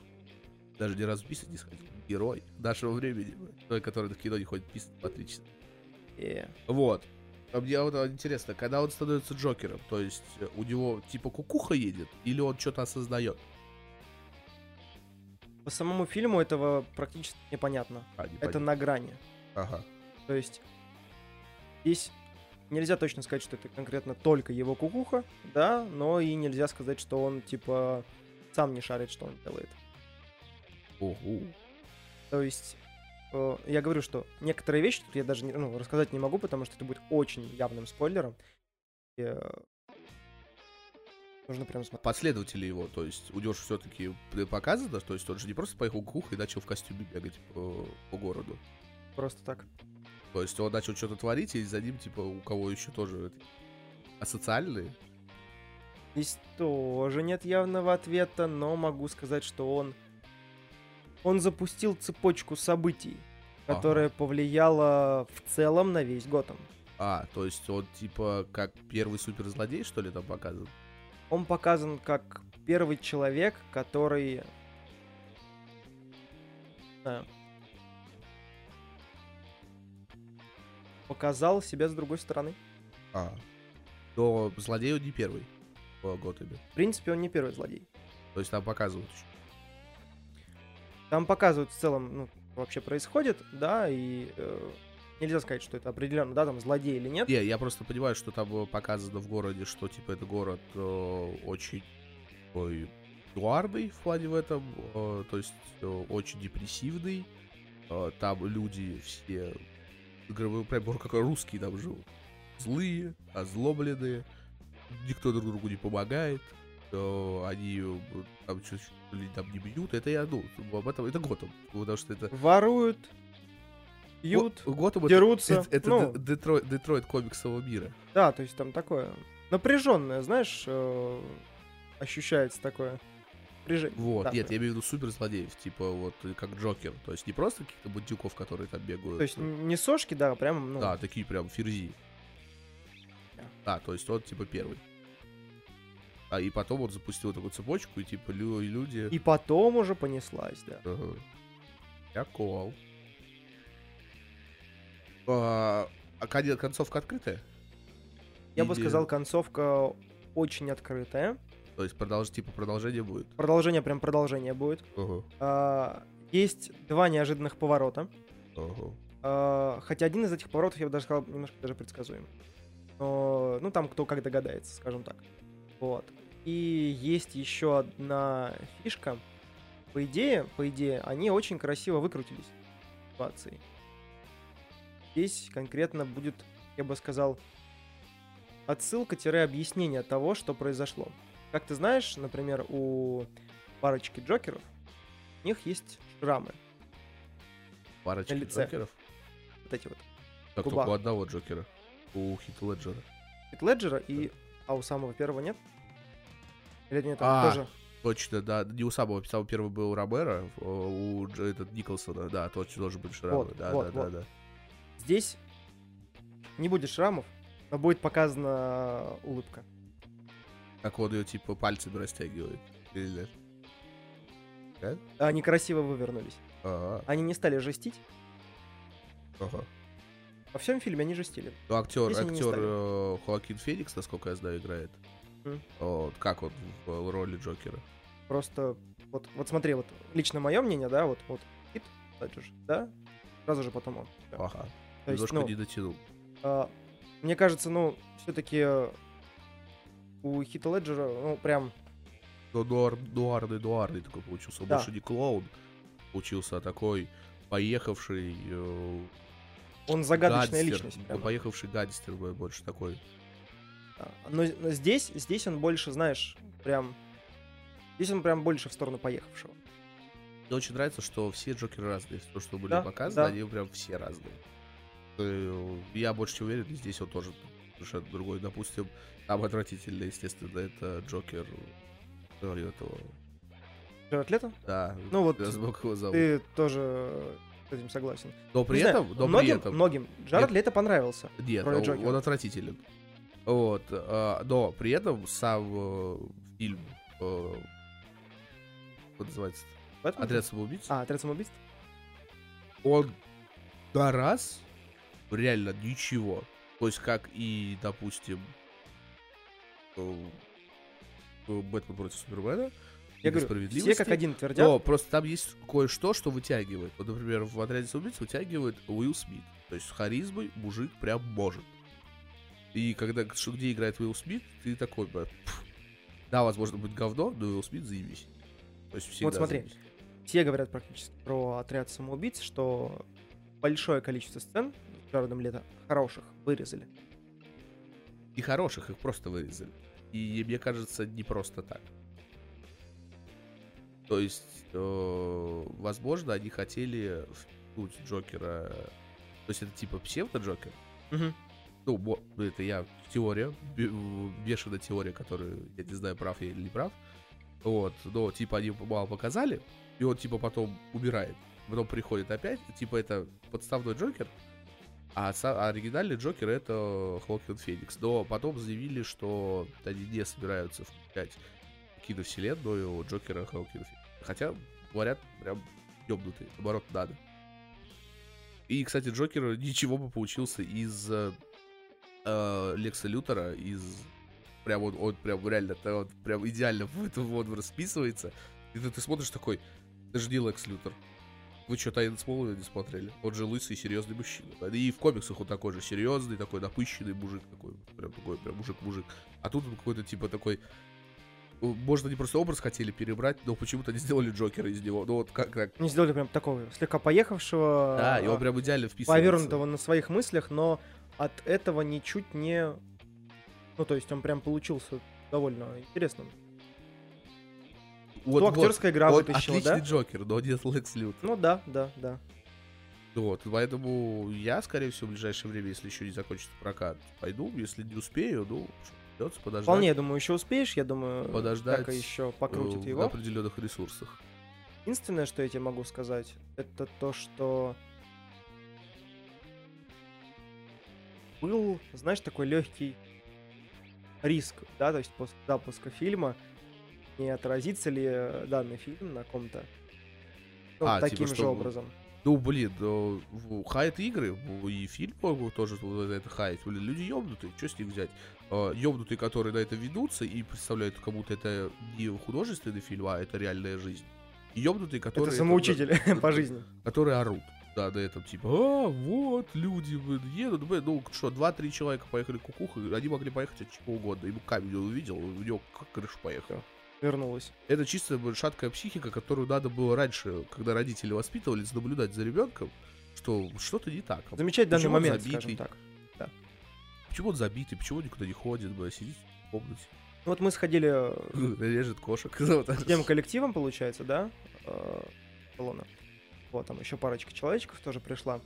Даже ни разу писать не сходил. Герой нашего времени. Той, который на кино не ходит писать по три часа. И Вот. А мне вот интересно, когда он становится Джокером, то есть э, у него типа кукуха едет, или он что-то осознает? по самому фильму этого практически непонятно. А, Это непонятно. на грани. Ага. То есть здесь нельзя точно сказать, что это конкретно только его кукуха, да, но и нельзя сказать, что он типа сам не шарит, что он делает. Ого. То есть э, я говорю, что некоторые вещи тут я даже не- ну, рассказать не могу, потому что это будет очень явным спойлером. И, э, нужно прям смотреть. Последователи его, то есть у все-таки показано, то есть он же не просто поехал кукуха и начал в костюме бегать по, по городу. Просто так. То есть он начал что-то творить, и за ним, типа, у кого еще тоже асоциальные. Здесь тоже нет явного ответа, но могу сказать, что он он запустил цепочку событий, Ага. которая повлияла в целом на весь Готэм. А, то есть он, типа, как первый суперзлодей, что ли, там показан? Он показан как первый человек, который да, показал себя с другой стороны. А. Но злодей он не первый в Готэме. В принципе, он не первый злодей. То есть там показывают еще. Там показывают в целом, ну, вообще происходит, да, и э, нельзя сказать, что это определенно, да, там злодей или нет. Не, я просто понимаю, что там показано в городе, что, типа, это город э, очень такой нуарный в плане в этом, э, то есть э, очень депрессивный. Э, там люди все, прям можно как русские там живут. Злые, озлобленные, никто друг другу не помогает. э, они э, там чуть ли там не бьют. Это я, ну, об этом, это Готэм, потому что это... Воруют, пьют, Го- Готэм это- дерутся. Это, это ну, Де- Детройт, Детройт комиксового мира. да, то есть там такое напряженное, знаешь, э, ощущается такое напряжение. Вот, Да, нет, я имею в виду суперзлодеев, типа вот э, как Джокер. То есть не просто каких-то бандюков, которые там бегают. То есть не сошки, да, прям, ну, Да, такие прям ферзи. Да. Да, то есть он типа первый. А и потом он запустил такую цепочку, и типа лю- люди... и потом уже понеслась, да. Ага. Прикол. А, а конец- концовка открытая? Я бы Или- сказал, концовка очень открытая. То есть продолж... типа продолжение будет? Продолжение, прям продолжение будет. Ага. А, есть два неожиданных поворота. Ага. А, хотя один из этих поворотов, я бы даже сказал, немножко даже предсказуем. Но, ну, там кто как догадается, скажем так. Вот. И есть еще одна фишка. По идее, по идее, они очень красиво выкрутились ситуации. Здесь конкретно будет, я бы сказал, отсылка-объяснение того, что произошло. Как ты знаешь, например, у парочки Джокеров у них есть шрамы. Парочка На лице. Джокеров? Вот эти вот. Так губах. только у одного Джокера. У Хита Леджера. Хит Леджера и... А у самого первого нет? Или нет, там А, тоже... Точно, да. Не у самого, самого первого был у Ромера, у Дж- этот Николсона, да, точно должен быть шрамы. Вот, да, вот, да, да, вот. да. Здесь не будет шрамов, но будет показана улыбка. Как он ее типа пальцами растягивает. Или нет? Они красиво вывернулись. Ага, Они не стали жестить. ага. Во всем фильме они жестили. Ну, актер, Здесь актер э, Хоакин Феникс, насколько я знаю, играет. Мгм. Вот, как он в роли Джокера? Просто вот, вот смотри, вот лично мое мнение, да, вот, вот Леджер, да, сразу же потом он. Ага. То есть, Немножко ну, не дотянул. А, мне кажется, ну, все-таки у Хита Леджера, ну, прям... Дуар, Дуарный, Дуарный такой получился. Да. больше не клоун. Получился а такой поехавший... э, Он загадочная гадстер. личность. Прямо. Поехавший гадстер больше такой. А, Но, но здесь, здесь он больше, знаешь, прям... Здесь он прям больше в сторону поехавшего. Мне очень нравится, что все Джокеры разные. То, что были Да, показаны, да. они прям все разные. Э, Я больше чем уверен, здесь он тоже совершенно другой. Допустим, там отвратительно, естественно, это Джокер э, этого. Джаред Лето? Да, Ну вот. Ты тоже с этим согласен. Но при Не знаю, этом, но при многим, этом, многим Джаред. Лето понравился. нет, он, он отвратителен. Вот, а, но при этом сам э, фильм, э, как называется, Бэтмен? Отряд самоубийц, А, отряд самоубийств? он на раз реально ничего. То есть, как и, допустим, э, э, Бэтмен против Супермена, Я говорю, все как один твердят. Но просто там есть кое-что, что вытягивает. Вот, например, в «Отряде самоубийц» вытягивает Уилл Смит. То есть с харизмой мужик прям может. И когда что где играет Уилл Смит, ты такой, пф. да, возможно, будет говно, но Уилл Смит заебись. То есть всегда Вот смотри. заебись. Все говорят практически про отряд самоубийц, что большое количество сцен Джаредом Лето хороших вырезали. И хороших их просто вырезали. И мне кажется, не просто так. То есть, э, возможно, они хотели впихнуть Джокера. То есть это типа псевдо-Джокер. Мо- ну, это я теория, бе- бешеная теория, которую я не знаю, прав я или не прав. Вот, но типа они мало показали, и он типа потом убирает. Потом приходит опять, типа это подставной Джокер, а, а оригинальный Джокер это Хоакин Феникс. Но потом заявили, что они не собираются включать киновселенную Джокера Хоакина Феникса. Хотя, говорят, прям ёбнутый. Наоборот, надо. И, кстати, Джокер ничего бы получился из э, э, Лекса Лютера, из... Прям он, он прям реально, он прям идеально в эту вот расписывается. И ты, ты смотришь такой, это Лекс Лютер. Вы что, Тайны Смолвиля не смотрели? Он же лысый, серьезный мужчина. И в комиксах он такой же серьезный, такой напыщенный мужик такой. Прям такой, прям мужик-мужик. А тут он какой-то типа такой... ну, Можно не просто образ хотели перебрать, но почему-то не сделали Джокера из него. Ну вот как так. Не сделали прям такого слегка поехавшего, Да, и он а, прям идеально вписывается. повернутого на своих мыслях, но от этого ничуть не... Ну, то есть он прям получился довольно интересным. Вот, Ну, вот. актерская игра Он вытащила, отличный да? Джокер, но нет Лекс Лютер. Ну да, да, да. Вот, поэтому я, скорее всего, в ближайшее время, если еще не закончится прокат, пойду. Если не успею, ну, придется подождать. Вполне, я думаю, еще успеешь, я думаю, Подождать, как еще э, покрутит на его. определенных ресурсах. Единственное, что я тебе могу сказать, это то, что был, знаешь, такой легкий риск, да, то есть после запуска фильма, не отразится ли э, данный фильм на ком-то ну, А, типа, таким же что- образом. Ну, блин, ну, хайт игры, и фильм могут тоже вот это хайт. Блин, люди ёбнутые, что с них взять? А, Ёбнутые, которые на это ведутся и представляют кому-то это не художественный фильм, а это реальная жизнь. И ёбнутые, которые... Это самоучитель по жизни. которые орут. Да, на этом типа, а, вот, люди блин, едут, блин, ну что, два-три человека поехали кукуха, они могли поехать от чего угодно. Ему камень увидел, у него как крыша поехала. Вернулась. Это чисто шаткая психика, которую надо было раньше, когда родители воспитывались, наблюдать за ребенком, что что-то не так. Замечать данный почему момент, забитый? скажем так. Почему он забитый, почему он никуда не ходит, блин, сидит в комнате, Ну вот мы сходили э, режет кошек. С тем коллективом, получается, да, э, салона. Вот, там еще парочка человечков тоже пришла.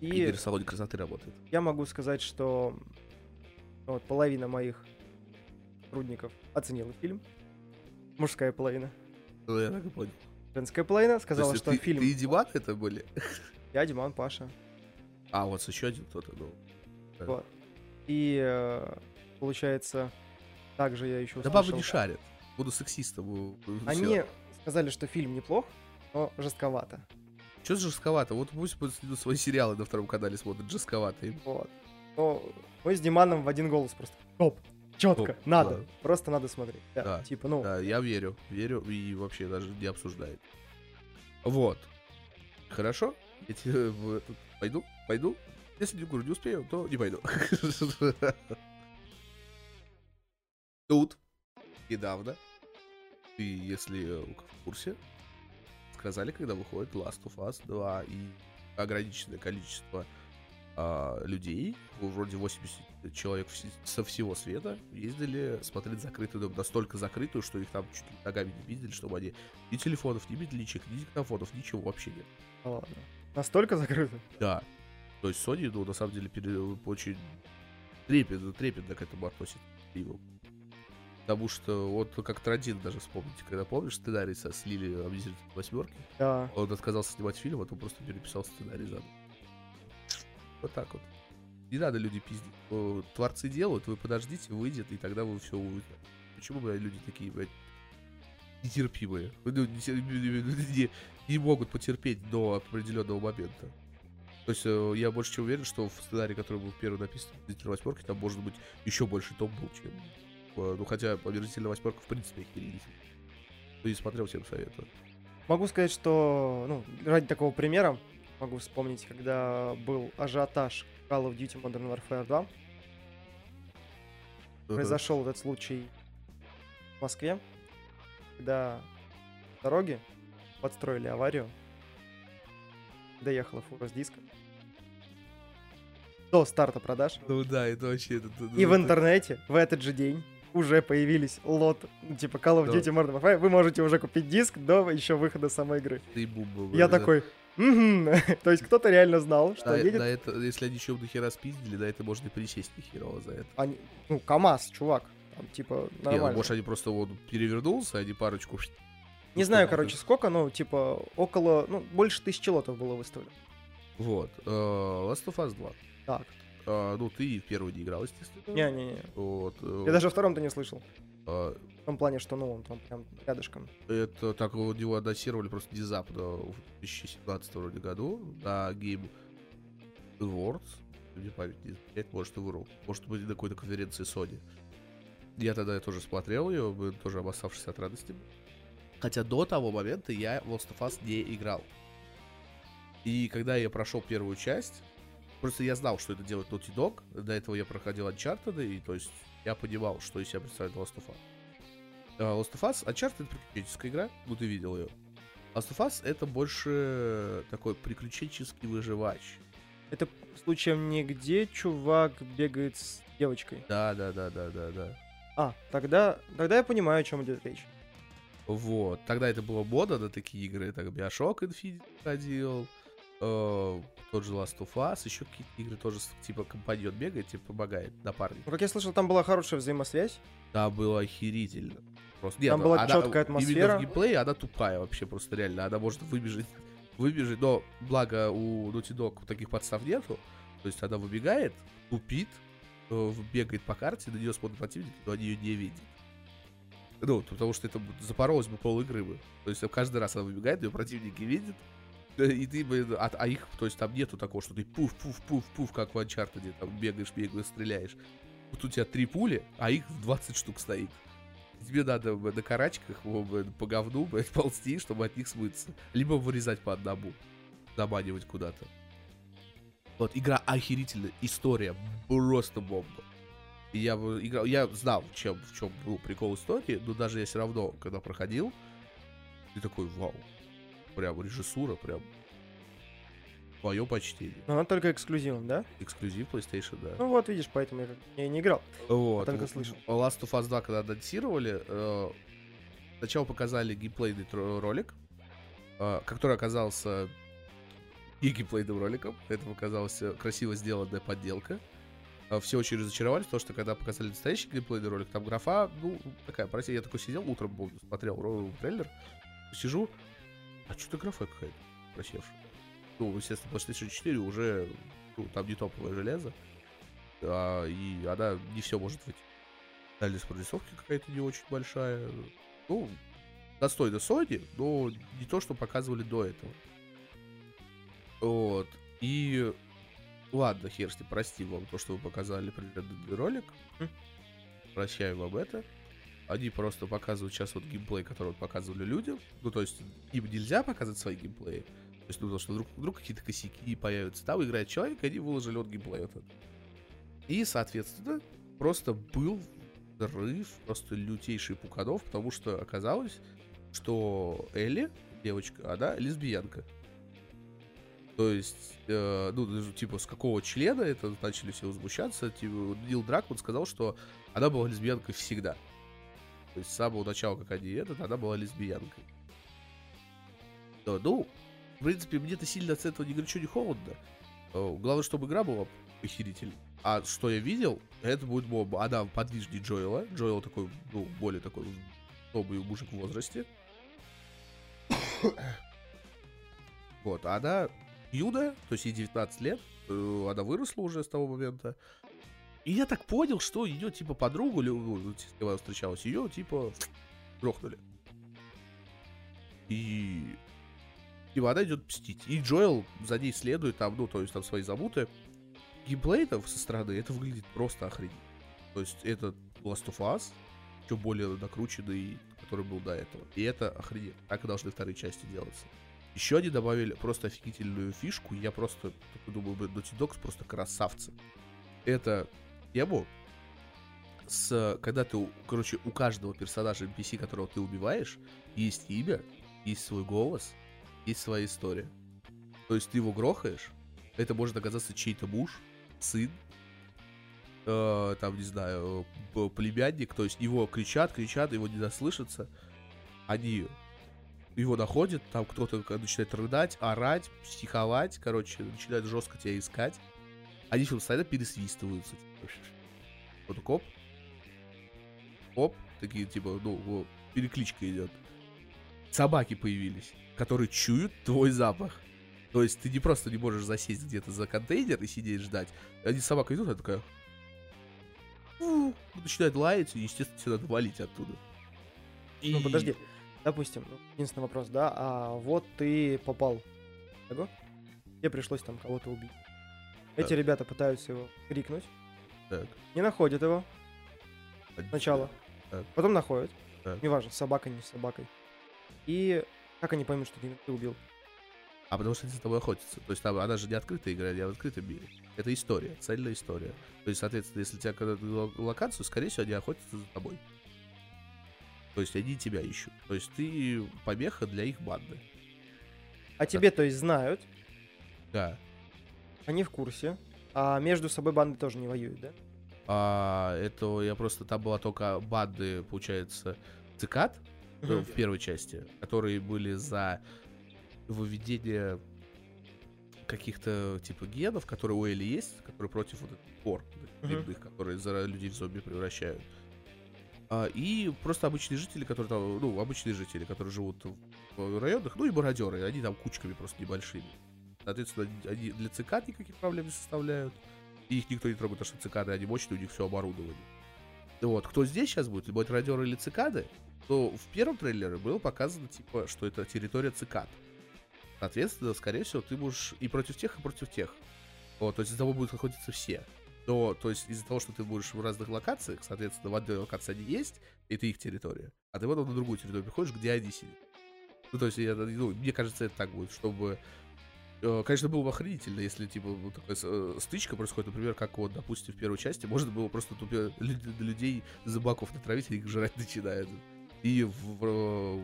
И Игорь в салоне красоты работает. я могу сказать, что ну, вот, половина моих сотрудников оценила фильм. Мужская половина. Ну, я так и понял. Женская половина сказала, что ты, фильм... Ты и Диман это были? Я, Диман, Паша. А, вот еще один кто-то. Да. Вот. И э, получается, также я еще Да бабы услышал... не шарят. Буду сексистом. у- Они сказали, что фильм неплох, но жестковато. За жестковато? Вот пусть пусть идут свои сериалы на втором канале смотрят жестковато. им. Вот. Но мы с Диманом в один голос просто. Топ. Четко. Топ, надо. да. Просто надо смотреть. Да, Да, Типа, ну, Да, я верю, верю и вообще даже не обсуждает. Вот. Хорошо? Я тебе этот- пойду, пойду. Если не, не успею, то не пойду. Тут недавно, и если в курсе, сказали, когда выходит Last of Us 2 и ограниченное количество а, людей, вроде 80 человек со всего света, ездили смотреть закрытый дом. Настолько закрытую, что их там чуть ли ногами не видели, чтобы они ни телефонов, ни метличек, ни диктофонов, ничего вообще нет. Ладно. Настолько закрыто? Да. То есть Sony, ну, на самом деле, пере... очень трепетно, трепетно к этому относится. Потому что вот как Традин даже вспомните, когда помнишь сценарий со слили объяснитель восьмерки, да. он отказался снимать фильм, а то просто переписал сценарий заново. Вот так вот. Не надо люди пиздить. Творцы делают, вы подождите, выйдет, и тогда вы все увидите. Почему, блядь, люди такие, блядь, нетерпимые? Ну, не, не, могут потерпеть до определенного момента. То есть э, я больше чем уверен, что в сценарии, который был первый написан в восьмерки, там может быть еще больше том был, чем... Э, ну хотя Омерзительная восьмерка в принципе охерительная. Кто не смотрел, всем советую. Могу сказать, что, ну, ради такого примера, могу вспомнить, когда был ажиотаж Call of Duty Modern Warfare 2. Uh-huh. Произошел этот случай в Москве, когда дороги подстроили аварию, доехала фура с диском. До старта продаж. Ну да, это вообще... Это, и это... в интернете в этот же день уже появились лот, типа Call of Duty да. Modern Warfare, вы можете уже купить диск до еще выхода самой игры. Ты Я да. такой. То есть кто-то реально знал, что едет... Да, это, если они еще до хера спиздили, да, это можно и присесть нихерово за это. Ну, КамАЗ, чувак. Там, типа, нормально. Не, ну, может, они просто вот перевернулся, они парочку... Не знаю, короче, сколько, но, типа, около, ну, больше тысячи лотов было выставлено. Вот. Uh, Last of Us 2. Так. Uh, ну, ты в первый не играл, естественно. Не-не-не. Вот. Uh, Я даже втором-то не слышал. В том плане, что, ну, он там прям рядышком. Это так его, его адассировали просто внезапно в 2017 вроде году на Game Awards. Мне память не изменяет, может, и вру. Может быть, на какой-то конференции Sony. Я тогда тоже смотрел ее, тоже обоссавшись от радости. Хотя до того момента я в Lost of Us не играл. И когда я прошел первую часть, просто я знал, что это делает Naughty Dog. До этого я проходил Uncharted, и то есть я понимал, что из себя представляет Lost of Us. Uh, Last of Us, Uncharted это приключенческая игра, ну ты видел ее. Last of Us это больше такой приключенческий выживач. Это случаем не где чувак бегает с девочкой? Да, да, да, да, да, да. А, тогда, тогда я понимаю, о чем идет речь. Вот. Тогда это было мода на такие игры. Так, Bioshock Infinite ходил. Э, тот же Last of Us. Еще какие-то игры тоже, типа, компаньон бегает, типа, помогает напарник. Ну, как я слышал, там была хорошая взаимосвязь. Да, было охерительно. Просто, нет, там была она, четкая атмосфера. Именно в геймплее она тупая вообще просто реально. Она может выбежать, выбежать, но благо у Naughty Dog таких подстав нету. То есть она выбегает, тупит, э, бегает по карте, на нее смотрит противник, но они ее не видят. Ну, потому что это запоролось бы пол игры бы. То есть каждый раз она выбегает, ее противники видят, и ты бы, а, а их, то есть там нету такого, что ты пуф, пуф, пуф, пуф, как в Uncharted, там бегаешь, бегаешь, стреляешь. Вот у тебя три пули, а их 20 штук стоит. Тебе надо на карачках по говну ползти, чтобы от них смыться. Либо вырезать по одному. Заманивать куда-то. Вот, игра охерительная, история просто бомба. Я играл, я знал, чем, в чем был прикол истории, но даже я все равно, когда проходил, ты такой, вау, прям режиссура, прям твое почтение. Но она только эксклюзивом, да? Эксклюзив PlayStation, да. Ну вот, видишь, поэтому я, я не играл. Вот. А только слышал. Last of Us 2, когда анонсировали, э, сначала показали геймплейный ролик, э, который оказался и геймплейным роликом. Это показалась красиво сделанная подделка. Э, все очень разочаровались, потому что когда показали настоящий геймплейный ролик, там графа, ну, такая, прости, я такой сидел утром, помню, смотрел трейлер, сижу, а что-то графа какая-то просевшая ну, естественно, PlayStation 4 уже, ну, там не топовое железо, а, и она не все может выйти. Дальность прорисовки какая-то не очень большая. Ну, достойно Sony, но не то, что показывали до этого. Вот. И ладно, хер с ним, простим вам то, что вы показали предыдущий ролик. Хм. Прощаем вам это. Они просто показывают сейчас вот геймплей, который вот показывали людям. Ну, то есть им нельзя показывать свои геймплеи, То есть, потому что вдруг, вдруг какие-то косяки появятся. Там играет человек, и они выложили от геймплея этот. И, соответственно, просто был взрыв, просто лютейший пуканов, потому что оказалось, что Элли, девочка, она лесбиянка. То есть, э, ну, типа, с какого члена это начали все возмущаться. Типа, Нил Дракман сказал, что она была лесбиянкой всегда. То есть, с самого начала, как они этот, она была лесбиянкой. Да, ну, в принципе, мне-то сильно от этого ни горячо, ни холодно. Э, Главное, чтобы игра была похеритель. А что я видел, это будет бомба. Она подвижнее Джоэла. Джоэл такой, ну, более такой новый мужик в возрасте. Вот, а она юная, то есть ей 19 лет, э, она выросла уже с того момента. И я так понял, что ее, типа, подругу, ну, с кем она встречалась, ее, типа, грохнули. И... Типа, она идет мстить. И Джоэл за ней следует, там, ну, то есть там свои замуты. Геймплей там со стороны, это выглядит просто охренеть. То есть это Last of Us, еще более накрученный, который был до этого. И это охренеть. Так и должны вторые части делаться. Еще они добавили просто офигительную фишку. Я просто думаю, Naughty Dogs просто красавцы. Это тему с... Когда ты, короче, у каждого персонажа NPC, которого ты убиваешь, есть имя, есть свой голос, есть своя история. То есть ты его грохаешь, это может оказаться чей-то муж, сын, э, там, не знаю, племянник, то есть его кричат, кричат, его не дослышатся, они его находят, там кто-то начинает рыдать, орать, психовать, короче, начинает жестко тебя искать. Они все постоянно пересвистываются. Вот коп. Оп, такие, типа, ну, перекличка идет. Собаки появились, которые чуют твой запах. То есть ты не просто не можешь засесть где-то за контейнер и сидеть ждать. Они собака идут, она такая... «Фу», Начинает лаять, и, естественно, тебе надо валить оттуда. И- Ну, подожди. Допустим, ну, единственный вопрос, да, а вот ты попал в Лего, тебе пришлось там кого-то убить. Эти Так. ребята пытаются его крикнуть, Так, не находят его сначала, Так. потом находят, Так. неважно, с собакой, не с собакой. И как они поймут, что ты, ты убил? А потому что они за тобой охотятся. То есть там она же не открытая игра, не в открытом мире. Это история, цельная история. То есть, соответственно, если тебя когда локацию, скорее всего, они охотятся за тобой. То есть они тебя ищут. То есть ты помеха для их банды. А тебе, то есть, знают, Да. они в курсе, а между собой банды тоже не воюют, да? А, это я просто там была только банды, получается, цикад в первой части, которые были за выведение каких-то типа генов, которые у Элли есть, которые против вот этих пор грибных, которые за людей в зомби превращают. А, и просто обычные жители, которые там, ну, обычные жители, которые живут в районах, ну и мародеры, они там кучками просто небольшими. Соответственно, они для цикад никаких проблем не составляют. И их никто не трогает, потому что цикады, они мощные, у них все оборудование. Вот, кто здесь сейчас будет, будет мародеры или цикады, то в первом трейлере было показано, типа, что это территория цикад. Соответственно, скорее всего, ты будешь и против тех, и против тех. Вот, то есть из-за того будут находиться все. Но, то есть из-за того, что ты будешь в разных локациях, соответственно, в одной локации они есть, и это их территория. А ты потом на другую территорию приходишь, где они сидят. Ну, то есть, я, ну, мне кажется, это так будет, чтобы... э, Конечно, было бы охренительно, если, типа, вот такая э, стычка происходит, например, как вот, допустим, в первой части, можно было просто тупо лю- людей зубаков натравить, и их жрать начинают. И в,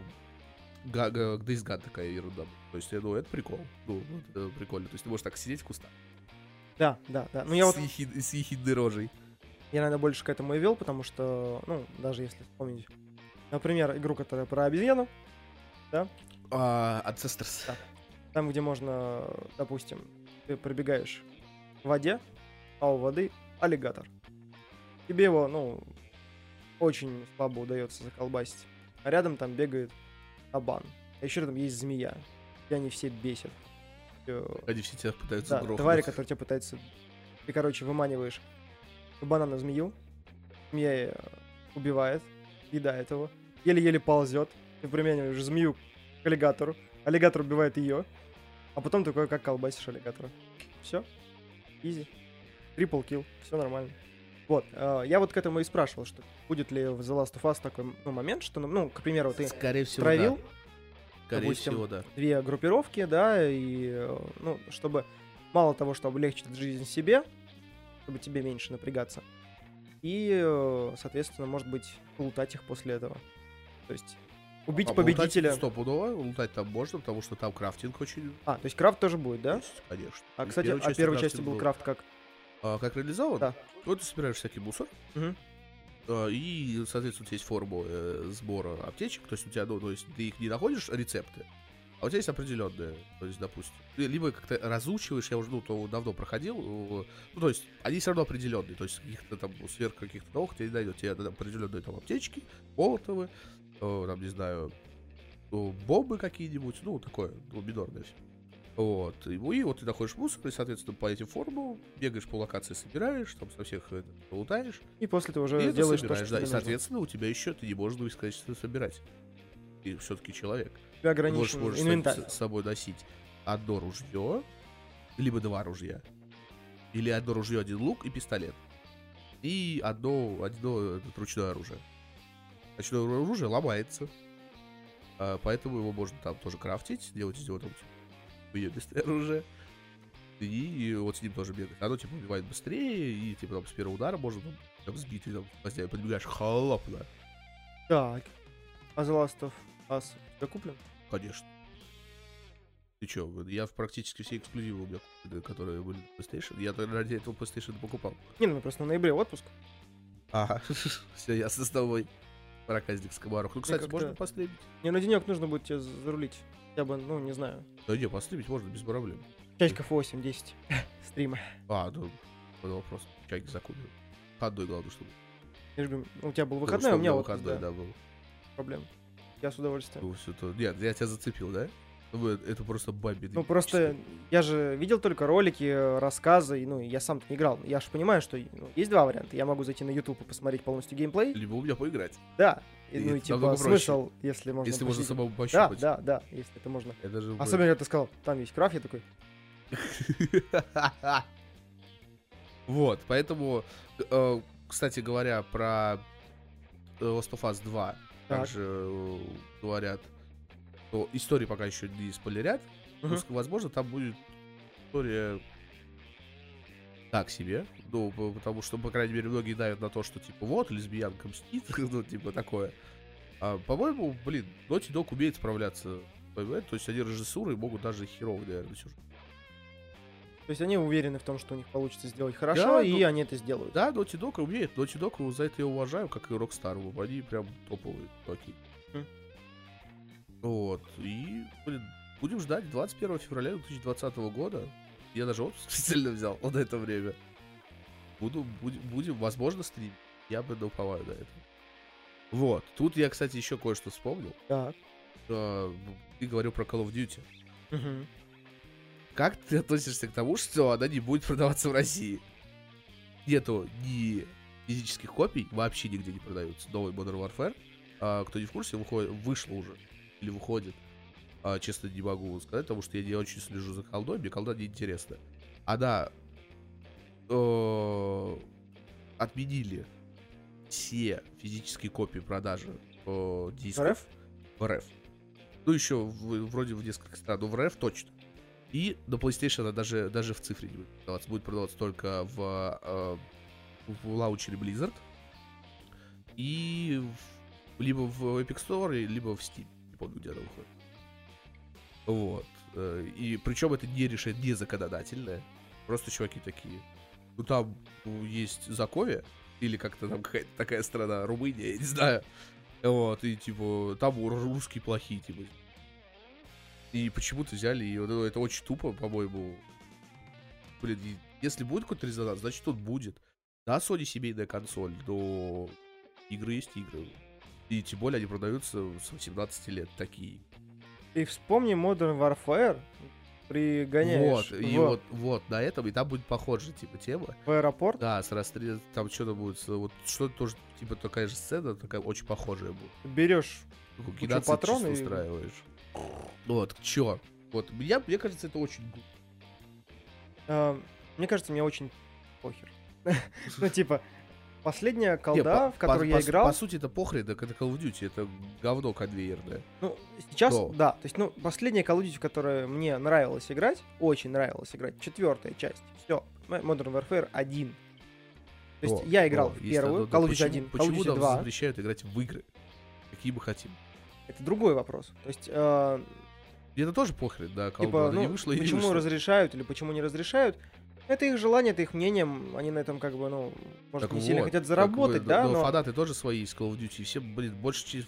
га- Days такая ерунда. То есть, ну, это прикол. Ну, это прикольно. То есть, ты можешь так сидеть в кустах. Да, да, да. Ну я вот ехид- с ехидной рожей. Я, наверное, больше к этому и вел, потому что, ну, даже если вспомнить, например, игру, которая про обезьяну, А, Ancestors. Да. там, где можно, допустим, ты пробегаешь в воде, а у воды аллигатор. Тебе его, ну, очень слабо удается заколбасить. А рядом там бегает кабан. А еще рядом есть змея. И они все бесят. Они все тебя пытаются Да, грохнуть. твари, которые тебя пытаются... Ты, короче, выманиваешь кабана на змею, змея э, убивает, съедает его, еле-еле ползет, ты приманиваешь змею к аллигатору, аллигатор убивает ее, а потом такой, как колбасишь аллигатора. Все, изи. Трипл килл, все нормально. Вот, э, я вот к этому и спрашивал, что будет ли в The Last of Us такой ну, момент, что, ну, ну, к примеру, ты Скорее всего, травил, да. Скорее допустим, всего, да. две группировки, да, и, э, ну, чтобы мало того, чтобы облегчить жизнь себе, чтобы тебе меньше напрягаться, и, э, соответственно, может быть, лутать их после этого. То есть убить А, победителя. Стопудово, лутать там можно, потому что там крафтинг очень... А, то есть крафт тоже будет, да? есть, конечно. А, И в кстати, первой а части первой части был крафт как? А, как реализован? Да. Вот ты собираешь всякий мусор, Мгм. а, и, соответственно, у тебя есть форма э, сбора аптечек, то есть у тебя, ну, то есть ты их не находишь рецепты, а у тебя есть определенные, то есть, допустим, ты либо как-то разучиваешь, я уже, ну, то давно проходил, э, ну, то есть, они все равно определенные, то есть, каких-то там сверх каких-то новых тебе не дойдет, тебе надо определенные там аптечки, молотовы, э, там, не знаю, э, бомбы какие-нибудь, ну, такое, ну, минорное все. Вот, и, ну, и вот ты находишь мусор, и, соответственно, по этим формулам бегаешь по локации, собираешь, там со всех это, лутаешь, И после ты уже и делаешь то, собираешь, что да, и, нужно. соответственно, у тебя еще ты не можешь бесконечно собирать. Ты все-таки человек. Ты можешь, ограничен можешь с- инвентарь. с, с собой носить одно ружье, либо два ружья, или одно ружье, один лук и пистолет. И одно, одно этот, ручное оружие. Ручное оружие ломается. а, поэтому его можно там тоже крафтить, делать из него там уебистое оружие. И вот с ним тоже бегать. Оно типа убивает быстрее, и типа там с первого удара можно там, там сбить, и там гвоздями подбегаешь, хлопно. Так. А The Last of Us у тебя куплен? Конечно. Ты чё, я практически все эксклюзивы у меня куплены, которые были на PlayStation. Я тогда ради этого PlayStation покупал. Не, ну просто в ноябре отпуск. Ага, все ясно с тобой. Проказник Скоморох. Ну, кстати, можно постримить? Мне на денек нужно будет тебе зарулить. Я бы, ну, не знаю. Да не, постримить можно без проблем. Часиков 8-10 стрима. А, ну, это вопрос. Чайки закупим. Одной главное, чтобы... Я же говорю, ну, у тебя был выходной, а у меня выходной, да. да, был. Проблем. Я с удовольствием. Ну, всё то- Нет, я тебя зацепил, да? Это просто бомби. Ну, просто я же видел только ролики, рассказы, ну, я сам не играл. Я же понимаю, что ну, есть два варианта. Я могу зайти на YouTube и посмотреть полностью геймплей. Либо у меня поиграть. Да. И, ну, и типа, намного проще. смысл, если можно Если можно самому Да, пощупать. да, да, если это можно. Это же... Особенно, когда ты сказал, там есть крафт, я такой, Вот, поэтому, э, кстати говоря, про э, Last of Us 2 Так. также э, говорят, что истории пока еще не спойлерят, но, Мгм. ск- возможно, там будет история так себе, ну, потому что, по крайней мере, многие давят на то, что, типа, вот, лесбиянка мстит, ну, типа, такое. А, по-моему, блин, Naughty Dog умеет справляться, понимаете? То есть они режиссуры могут даже херово, наверное, сюжет. То есть они уверены в том, что у них получится сделать хорошо, Да, и ну- они это сделают. Да, Naughty Dog умеет. Naughty Dog за это я уважаю, как и Rockstar. Они прям топовые. М. Вот. И, блин, будем ждать 21 февраля 2020 года. Я даже отпуск специально взял на это время. Буду, будем, будем, возможно, стримить. Я бы уповаю на это. Вот. Тут я, кстати, еще кое-что вспомнил. Так. А, Ты говорил про Call of Duty. Мгм. Как ты относишься к тому, что она не будет продаваться в России? Нету ни физических копий, вообще нигде не продаются. Новый Modern Warfare. А, кто не в курсе, выходит, вышло уже. Или выходит. А, честно, не могу сказать, потому что я не очень слежу за колдой, мне колда не интересна. Она э, отменили все физические копии продажи э, дисков. РФ? В РФ. Ну, еще в- вроде в нескольких стран, но в РФ точно. И на PlayStation она даже, даже в цифре не будет продаваться. Будет продаваться только в, э, в лаунчере Blizzard. И в- либо в Epic Store, либо в Steam. Помню, где она выходит. Вот. Э, И причем это не решение не законодательное. Просто чуваки такие. Ну там ну, есть Закове, или как-то там какая-то такая страна, Румыния, я не знаю. Вот, и типа, там ру- русские плохие, типа. И почему-то взяли ее. Ну, это очень тупо, по-моему. Блин, и если будет какой-то резонанс, значит он будет. Да, Sony семейная консоль, но игры есть игры. И тем более они продаются с 18 лет такие. И вспомни Modern Warfare, пригоняешь Вот, и в, вот, вот на этом, и там будет похожая, типа, тема. в аэропорт, Да, с расстрел... там что-то будет, вот что-то тоже, типа, такая же сцена, такая очень похожая будет. берешь Кучу чисто и- устраиваешь. Вот, чё? Вот, я, мне кажется, это очень. А, мне кажется, мне очень похер. Ну, типа, Последняя Не, колда, по- в которую по- я по- играл, По сути, это похрен, так это Call of Duty, это говно конвейерное. ну, сейчас, Но. да. То есть, ну, последняя Call of Duty, в которую мне нравилось играть, очень нравилось играть, четвертая часть. Все, Modern Warfare 1. То есть О, я играл о, в первую, одно- Call of Duty почему- 1, Call of Почему Duty нам 2. запрещают играть в игры? Какие мы хотим? Это другой вопрос. То есть, э, это тоже похрен, да, Call of типа, ну, не вышло и не почему вышло. разрешают или почему не разрешают, это их желание, это их мнение, они на этом как бы, ну, может, Так не сильно вот, хотят так заработать, вы- да, но, но... фанаты тоже свои из Call of Duty. Все, блин, большая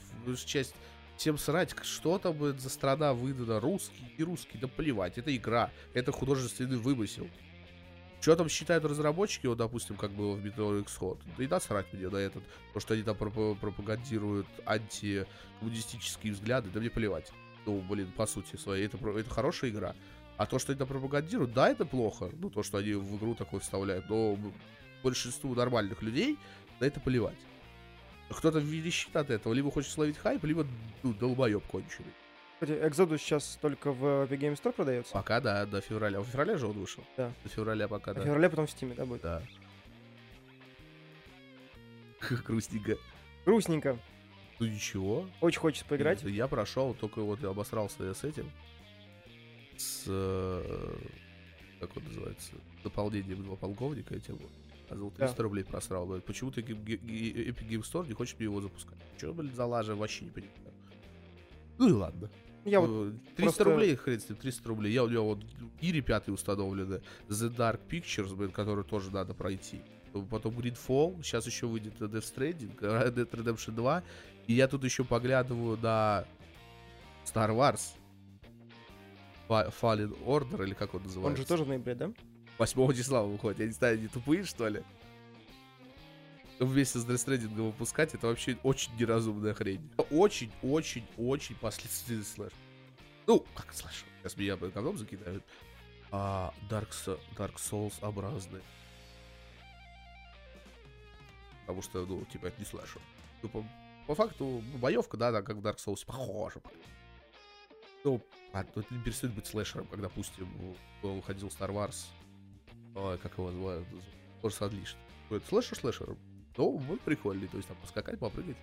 часть, всем срать, что там блин, за страна выдана, русский и русский, да плевать, это игра, это художественный вымысел. Что там считают разработчики, вот, допустим, как было в Meteor Ixhot, да и насрать мне на этот, то, что они там пропа- пропагандируют антикоммунистические взгляды, да мне плевать. Ну, блин, по сути своей, это, это хорошая игра. А то, что там пропагандируют, да, это плохо. Ну, то, что они в игру такое вставляют. Но большинству нормальных людей на это плевать. Кто-то верещит от этого, либо хочет словить хайп, либо ну, долбоеб конченый. Кстати, Exodus сейчас только в Epic Game Store продается. Пока, да, до февраля. В феврале же он вышел? Да. До февраля пока, в да. феврале потом в Steam, да, будет? Да. Грустненько. Грустненько. Ну ничего. Очень хочется поиграть. Я прошел, только вот я обосрался я с этим. С... э, Как он называется? Дополнением два полковника этим вот. А за 300 Да. рублей просрал. Ге- Ге- Ге- Epic Game Store не хочет мне его запускать. Че, блин, за лажа, вообще не понимаю. Ну и ладно. Я вот Э, 300 просто- рублей, хрен с ним, 300 рублей. Я у него вот Ири 5 установлены. The Dark Pictures, блин, который тоже надо пройти. Потом Gridfall, сейчас еще выйдет Death Stranding, Red Dead Redemption 2. И я тут еще поглядываю на Star Wars. Fa- Fallen Order, или как он называется? он же тоже в ноябре, да? 8 числа выходит. Я не знаю, они тупые, что ли? Вместе с Stranding выпускать, это вообще очень неразумная хрень. Очень, очень, очень последственный слэш. Ну, как слэш? Сейчас меня блин, говном закидают. А, Dark, Dark Souls образный. Потому что, ну, типа, это не слэшер. Ну, по, по факту, боевка, да, она как в Dark Souls похожа. Ну, а, это не перестает быть слэшером, как, допустим, у- выходил Star Wars. Ой, как его называют? Force Unleashed. Это слэшер слэшером. Ну, вот прикольный. То есть там поскакать, попрыгать,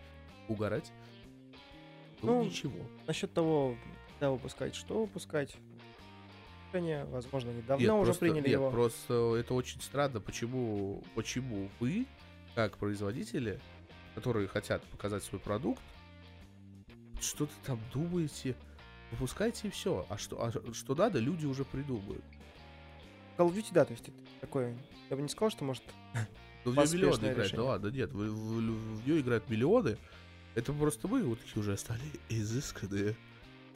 угорать. Ну, Ну, ничего. Насчет того, когда выпускать, что выпускать. Решение, возможно, недавно Нет, уже просто, приняли нет, его. просто это очень странно, почему, почему вы, как производители, которые хотят показать свой продукт, что-то там думаете, выпускайте и все. А что, а что надо, люди уже придумают. Call of Duty, да, то есть это такое... Я бы не сказал, что может... Ну, в нее миллионы играют. Да ладно, нет, в, в- в нее играют миллионы. Это просто мы вот такие уже стали изысканные.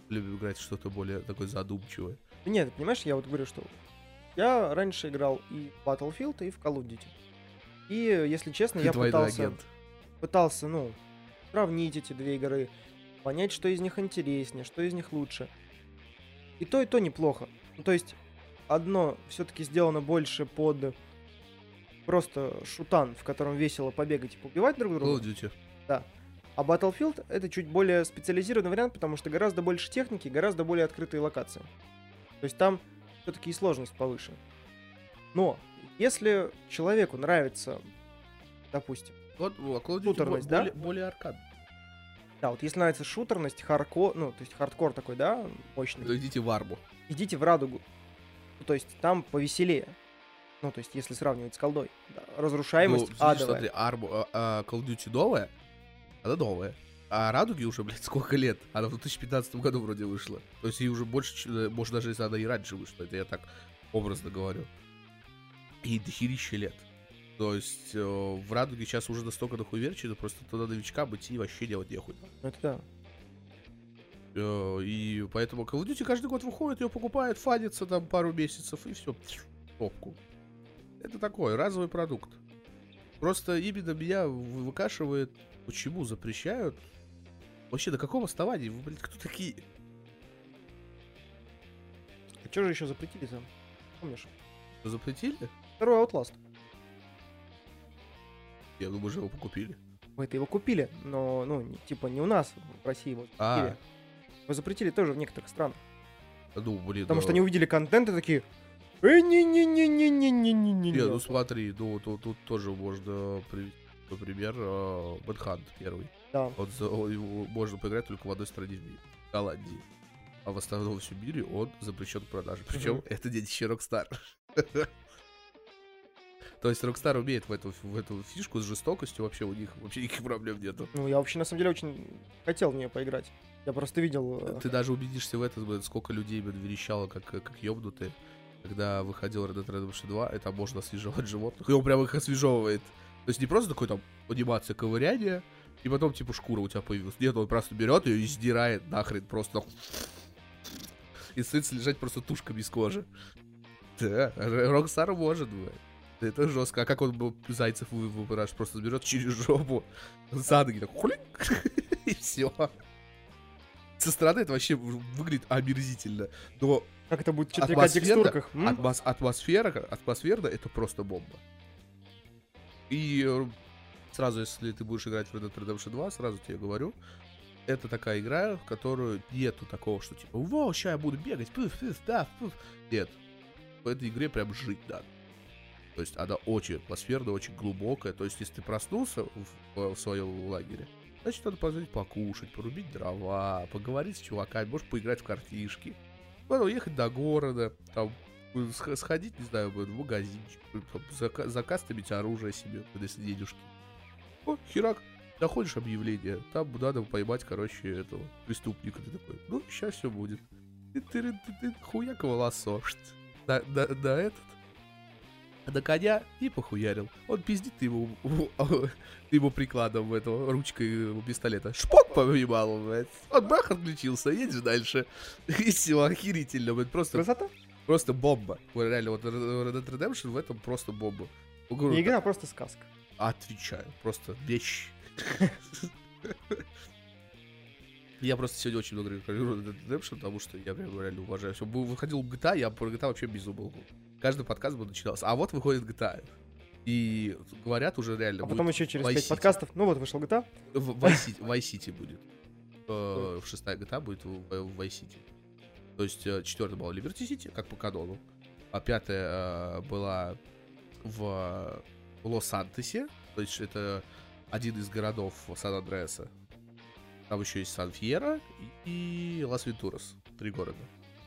Любим играть что-то более такое задумчивое. Нет, понимаешь, я вот говорю, что я раньше играл и в Battlefield, и в Call of Duty. И, если честно, я Двойной пытался, агент. пытался, ну, сравнить эти две игры, понять, что из них интереснее, что из них лучше. И то, и то неплохо. Ну, то есть, одно все-таки сделано больше под просто шутан, в котором весело побегать и поубивать друг друга. Call of Duty. А Battlefield это чуть более специализированный вариант, потому что гораздо больше техники, гораздо более открытые локации. То есть там все-таки и сложность повыше. Но если человеку нравится, допустим, Вот, а Call of Duty Шутерность, бо- да? более, более аркад. Да, вот если нравится шутерность, хардкор, ну, то есть хардкор такой, да, мощный, То идите в арму. идите в радугу. Ну, то есть там повеселее. Ну, то есть если сравнивать с колдой. Да, разрушаемость Ну, адовая. смотри, арму, а, а Call of Duty новая, она новая. А Радуги уже, блядь, сколько лет? Она в 2015 году вроде вышла. То есть ей уже больше, э, может, даже если она и раньше вышла, это я так образно говорю. И дохерища лет. То есть э, в Радуге сейчас уже настолько дохуверчено, просто туда новичка идти вообще делать нехуй. Это да. Э, И поэтому Call of Duty каждый год выходит, ее покупают, фанится там пару месяцев, и все, топку. Это такой разовый продукт. Просто именно меня вы- выкашивает, почему запрещают. Вообще, на каком основании? Вы, блядь, кто такие? А что же еще запретили там? Помнишь? Запретили? Второй Outlast. Я думаю, уже его покупили. Вы это его купили, но, ну, типа, не у нас, в России его запретили. А. Вы запретили тоже в некоторых странах. Ну, блин. Потому ну... что они увидели контент и такие... «Э, Не-не-не-не-не-не-не-не. Нет, ну смотри, ну тут, тут тоже можно привести, например, а, Бэтхант первый. Да. Он, он, его можно поиграть только в одной стране в мире. Голландии. А в остальном всем мире он запрещен к продаже. Причем угу. это детище Rockstar. То есть Rockstar умеет в эту, в эту фишку с жестокостью, вообще у них вообще никаких проблем нету. Ну, я вообще, на самом деле, очень хотел в нее поиграть. Я просто видел... э, Ты даже убедишься в этом, сколько людей верещало, как, как ёбнутые, когда выходил Red Dead Redemption 2, это можно освежевать животных, и он прям их освежевывает. То есть не просто такой там анимация ковыряния, и потом типа шкура у тебя появилась. Нет, он просто берет ее и сдирает нахрен просто. И остается лежать просто тушка без кожи. Да, Rockstar может, блядь. Это жестко. А как он бы зайцев вы- выбираешь? Просто берет через жопу, за ноги, так хулик, и все. Со стороны это вообще выглядит омерзительно. Но Как это будет в 4К Атмосферно? текстурках? м? атмос- атмосфера, атмосферно это просто бомба. И э, сразу, если ты будешь играть в Red Dead Redemption 2, сразу тебе говорю, это такая игра, в которую нету такого, что типа, во, сейчас я буду бегать, пыф, пыф, да, пыф. Нет. В этой игре прям жить надо. То есть она очень атмосферная, очень глубокая. То есть если ты проснулся в, в своем лагере, значит надо позвонить покушать, порубить дрова, поговорить с чуваками, может поиграть в картишки. Потом ехать до города, там э, сх- сходить, не знаю, в магазинчик, э, там, зака- закастомить оружие себе, если денежки. О, херак, находишь объявление, там надо поймать, короче, этого преступника. Ты такой, ну, сейчас все будет. Ты, ты, ты, ты, хуяково. Шт. На, на, на этот. На коня и похуярил. Он пиздит, ты ему, ты ему прикладом этого, ручкой э, пистолета. Шпок поймал, блядь. Он бах отключился, едешь дальше. И все, охерительно, блядь. Просто, Красота? просто бомба. Реально, вот Red Dead Redemption в этом просто бомба. Говорю, Не игра, а просто сказка. Отвечаю. Просто вещь. Я просто сегодня очень много рекламирую Red Dead Redemption, потому что я прям реально уважаю. Все, выходил GTA, я про GTA вообще без был. Каждый подкаст бы начинался. А вот выходит GTA. И говорят уже реально. А потом еще через Vice 5 City. подкастов. Ну вот, вышел GTA. В Vice City, Vice City будет. Э, В шестая GTA будет в в Vice City. То есть э, четвертая была Liberty City, как по канону. А пятая э, была в Лос-Сантосе. То есть это один из городов Сан-Андреаса. Там еще есть Сан-Фиерро и Лас-Вентурас. Три города.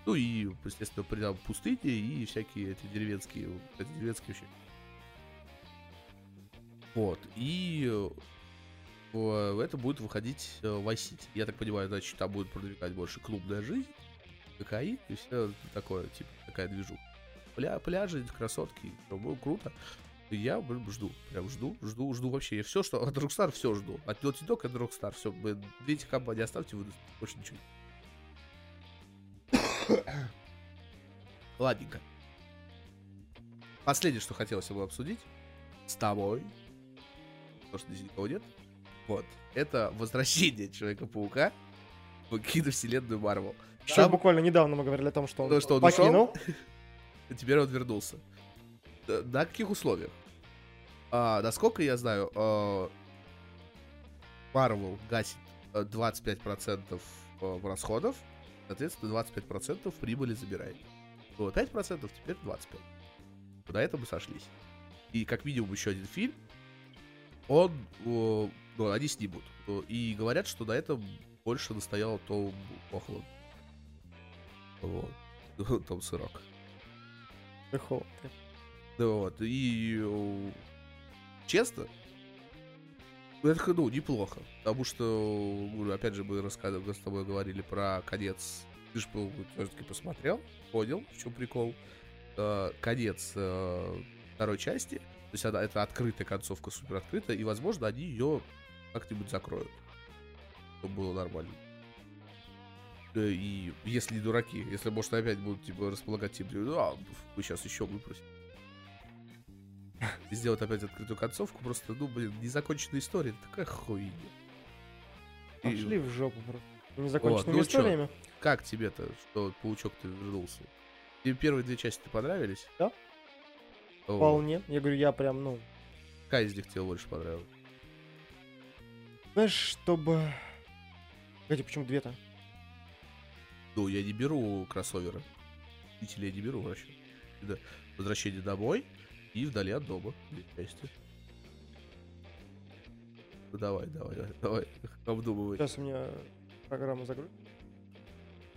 Ну и, естественно, при там пустыни и всякие эти деревенские, эти деревенские вообще. Вот. И э, это будет выходить э, в Vice City. Я так понимаю, значит, там будет продвигать больше клубная жизнь, кокаин и все такое, типа, такая движуха. Пля, пляжи, красотки, было круто. И я блин, жду, прям жду, жду, жду вообще. Я все, что от Rockstar, все жду. От Naughty Dog, от Rockstar, все. Две эти компании оставьте, выйду. Больше ничего. Ладненько. Последнее, что хотелось бы обсудить с тобой, потому что здесь никого нет, вот, это возвращение Человека-паука в киновселенную Марвел. Еще Сам- буквально недавно мы говорили о том, что он, Ну, что он покинул. и теперь он вернулся. На каких условиях? А, насколько я знаю, а, Marvel гасит а, 25% а, расходов, соответственно, 25% прибыли забирает. Было 5%, теперь 25%. На этом мы сошлись. И как минимум еще один фильм, он, ну, они снимут. И говорят, что на этом больше настоял Том Охланд. Вот. Том Сырок. Прикол. Ну Вот, и честно, ну, это ну, неплохо. Потому что, ну, опять же, мы рассказывали, с тобой говорили про конец. Ты же все-таки посмотрел, понял, в чем прикол. Э, конец э, второй части. То есть она, это открытая концовка, супер открытая, и, возможно, они ее как-нибудь закроют. Чтобы было нормально. И если не дураки, если, может, опять будут типа располагать тем, а, мы сейчас еще выпросим. И сделать опять открытую концовку, просто, ну, блин, незаконченная история, такая хуйня. И Пошли в жопу просто. Незаконченными ну чё? историями. как тебе-то, что паучок-то вернулся? Тебе первые две части понравились? Да. О, Вполне. Я говорю, я прям, ну... Какая из них тебе больше понравилась? Знаешь, чтобы... Погоди, почему две-то? Ну, я не беру кроссоверы. Видите я не беру вообще. Да. Возвращение домой и вдали от дома. Две части. Ну давай, давай, давай, обдумывай. Сейчас у меня программа загрузит.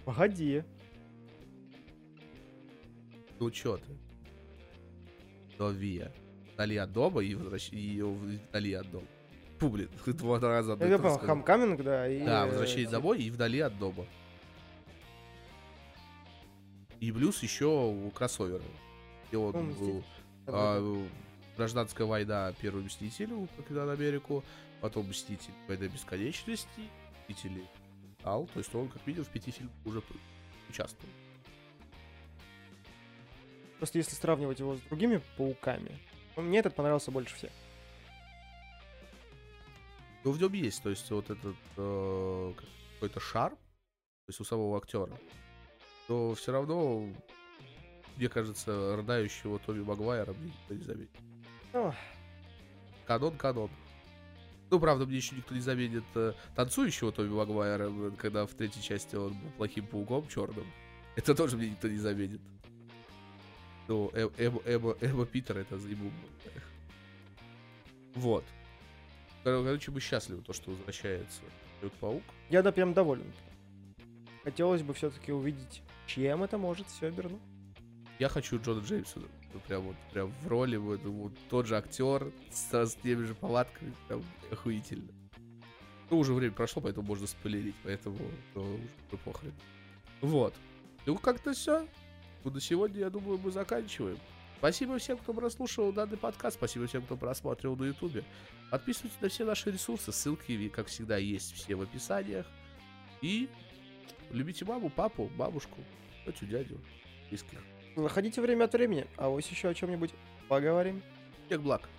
Погоди. Ну чё ты? Новия. Вдали от дома и возвращение вдали от дома. Фу, блин, два раза я понял. Хамкаминг, да. И, Да, э, возвращение домой и вдали от дома. И плюс еще кроссоверы. И вот Ну, был а, гражданская война Первый Мститель покидал Америку, потом Мститель Война Бесконечности, Мстители Ал, то есть он, как видел, в пяти фильмах уже участвовал. Просто если сравнивать его с другими пауками, ну, мне этот понравился больше всех. Но в нем есть, то есть вот этот э, какой-то шарм, то есть у самого актера, то все равно, мне кажется, рыдающего Тоби Магуайра мне никто не заметит. Канон, канон. Ну, правда, мне еще никто не заметит э, танцующего Тоби Магуайра, блин, когда в третьей части он был плохим пауком черным. Это тоже мне никто не заметит. Ну, Э- Эма, Эма- Эма Питер это заебу. Вот. Кор- Короче, мы счастливы, то, что возвращается Человек-паук. Я да прям доволен. Хотелось бы все-таки увидеть, чем это может все обернуть. Я хочу Джона Джеймса. Прям вот, прям в роли, вот, вот тот же актер с, с теми же палатками, прям охуительно. Ну, уже время прошло, поэтому можно спойлерить, поэтому ну, уже похрен. Вот. Ну, как-то все. Ну, на сегодня, я думаю, мы заканчиваем. Спасибо всем, кто прослушал данный подкаст. Спасибо всем, кто просматривал на ютубе. Подписывайтесь на все наши ресурсы. Ссылки, как всегда, есть все в описаниях. И любите маму, папу, бабушку, тетю, дядю, близких. Заходите время от времени, а вот еще о чем-нибудь поговорим. Всех благ.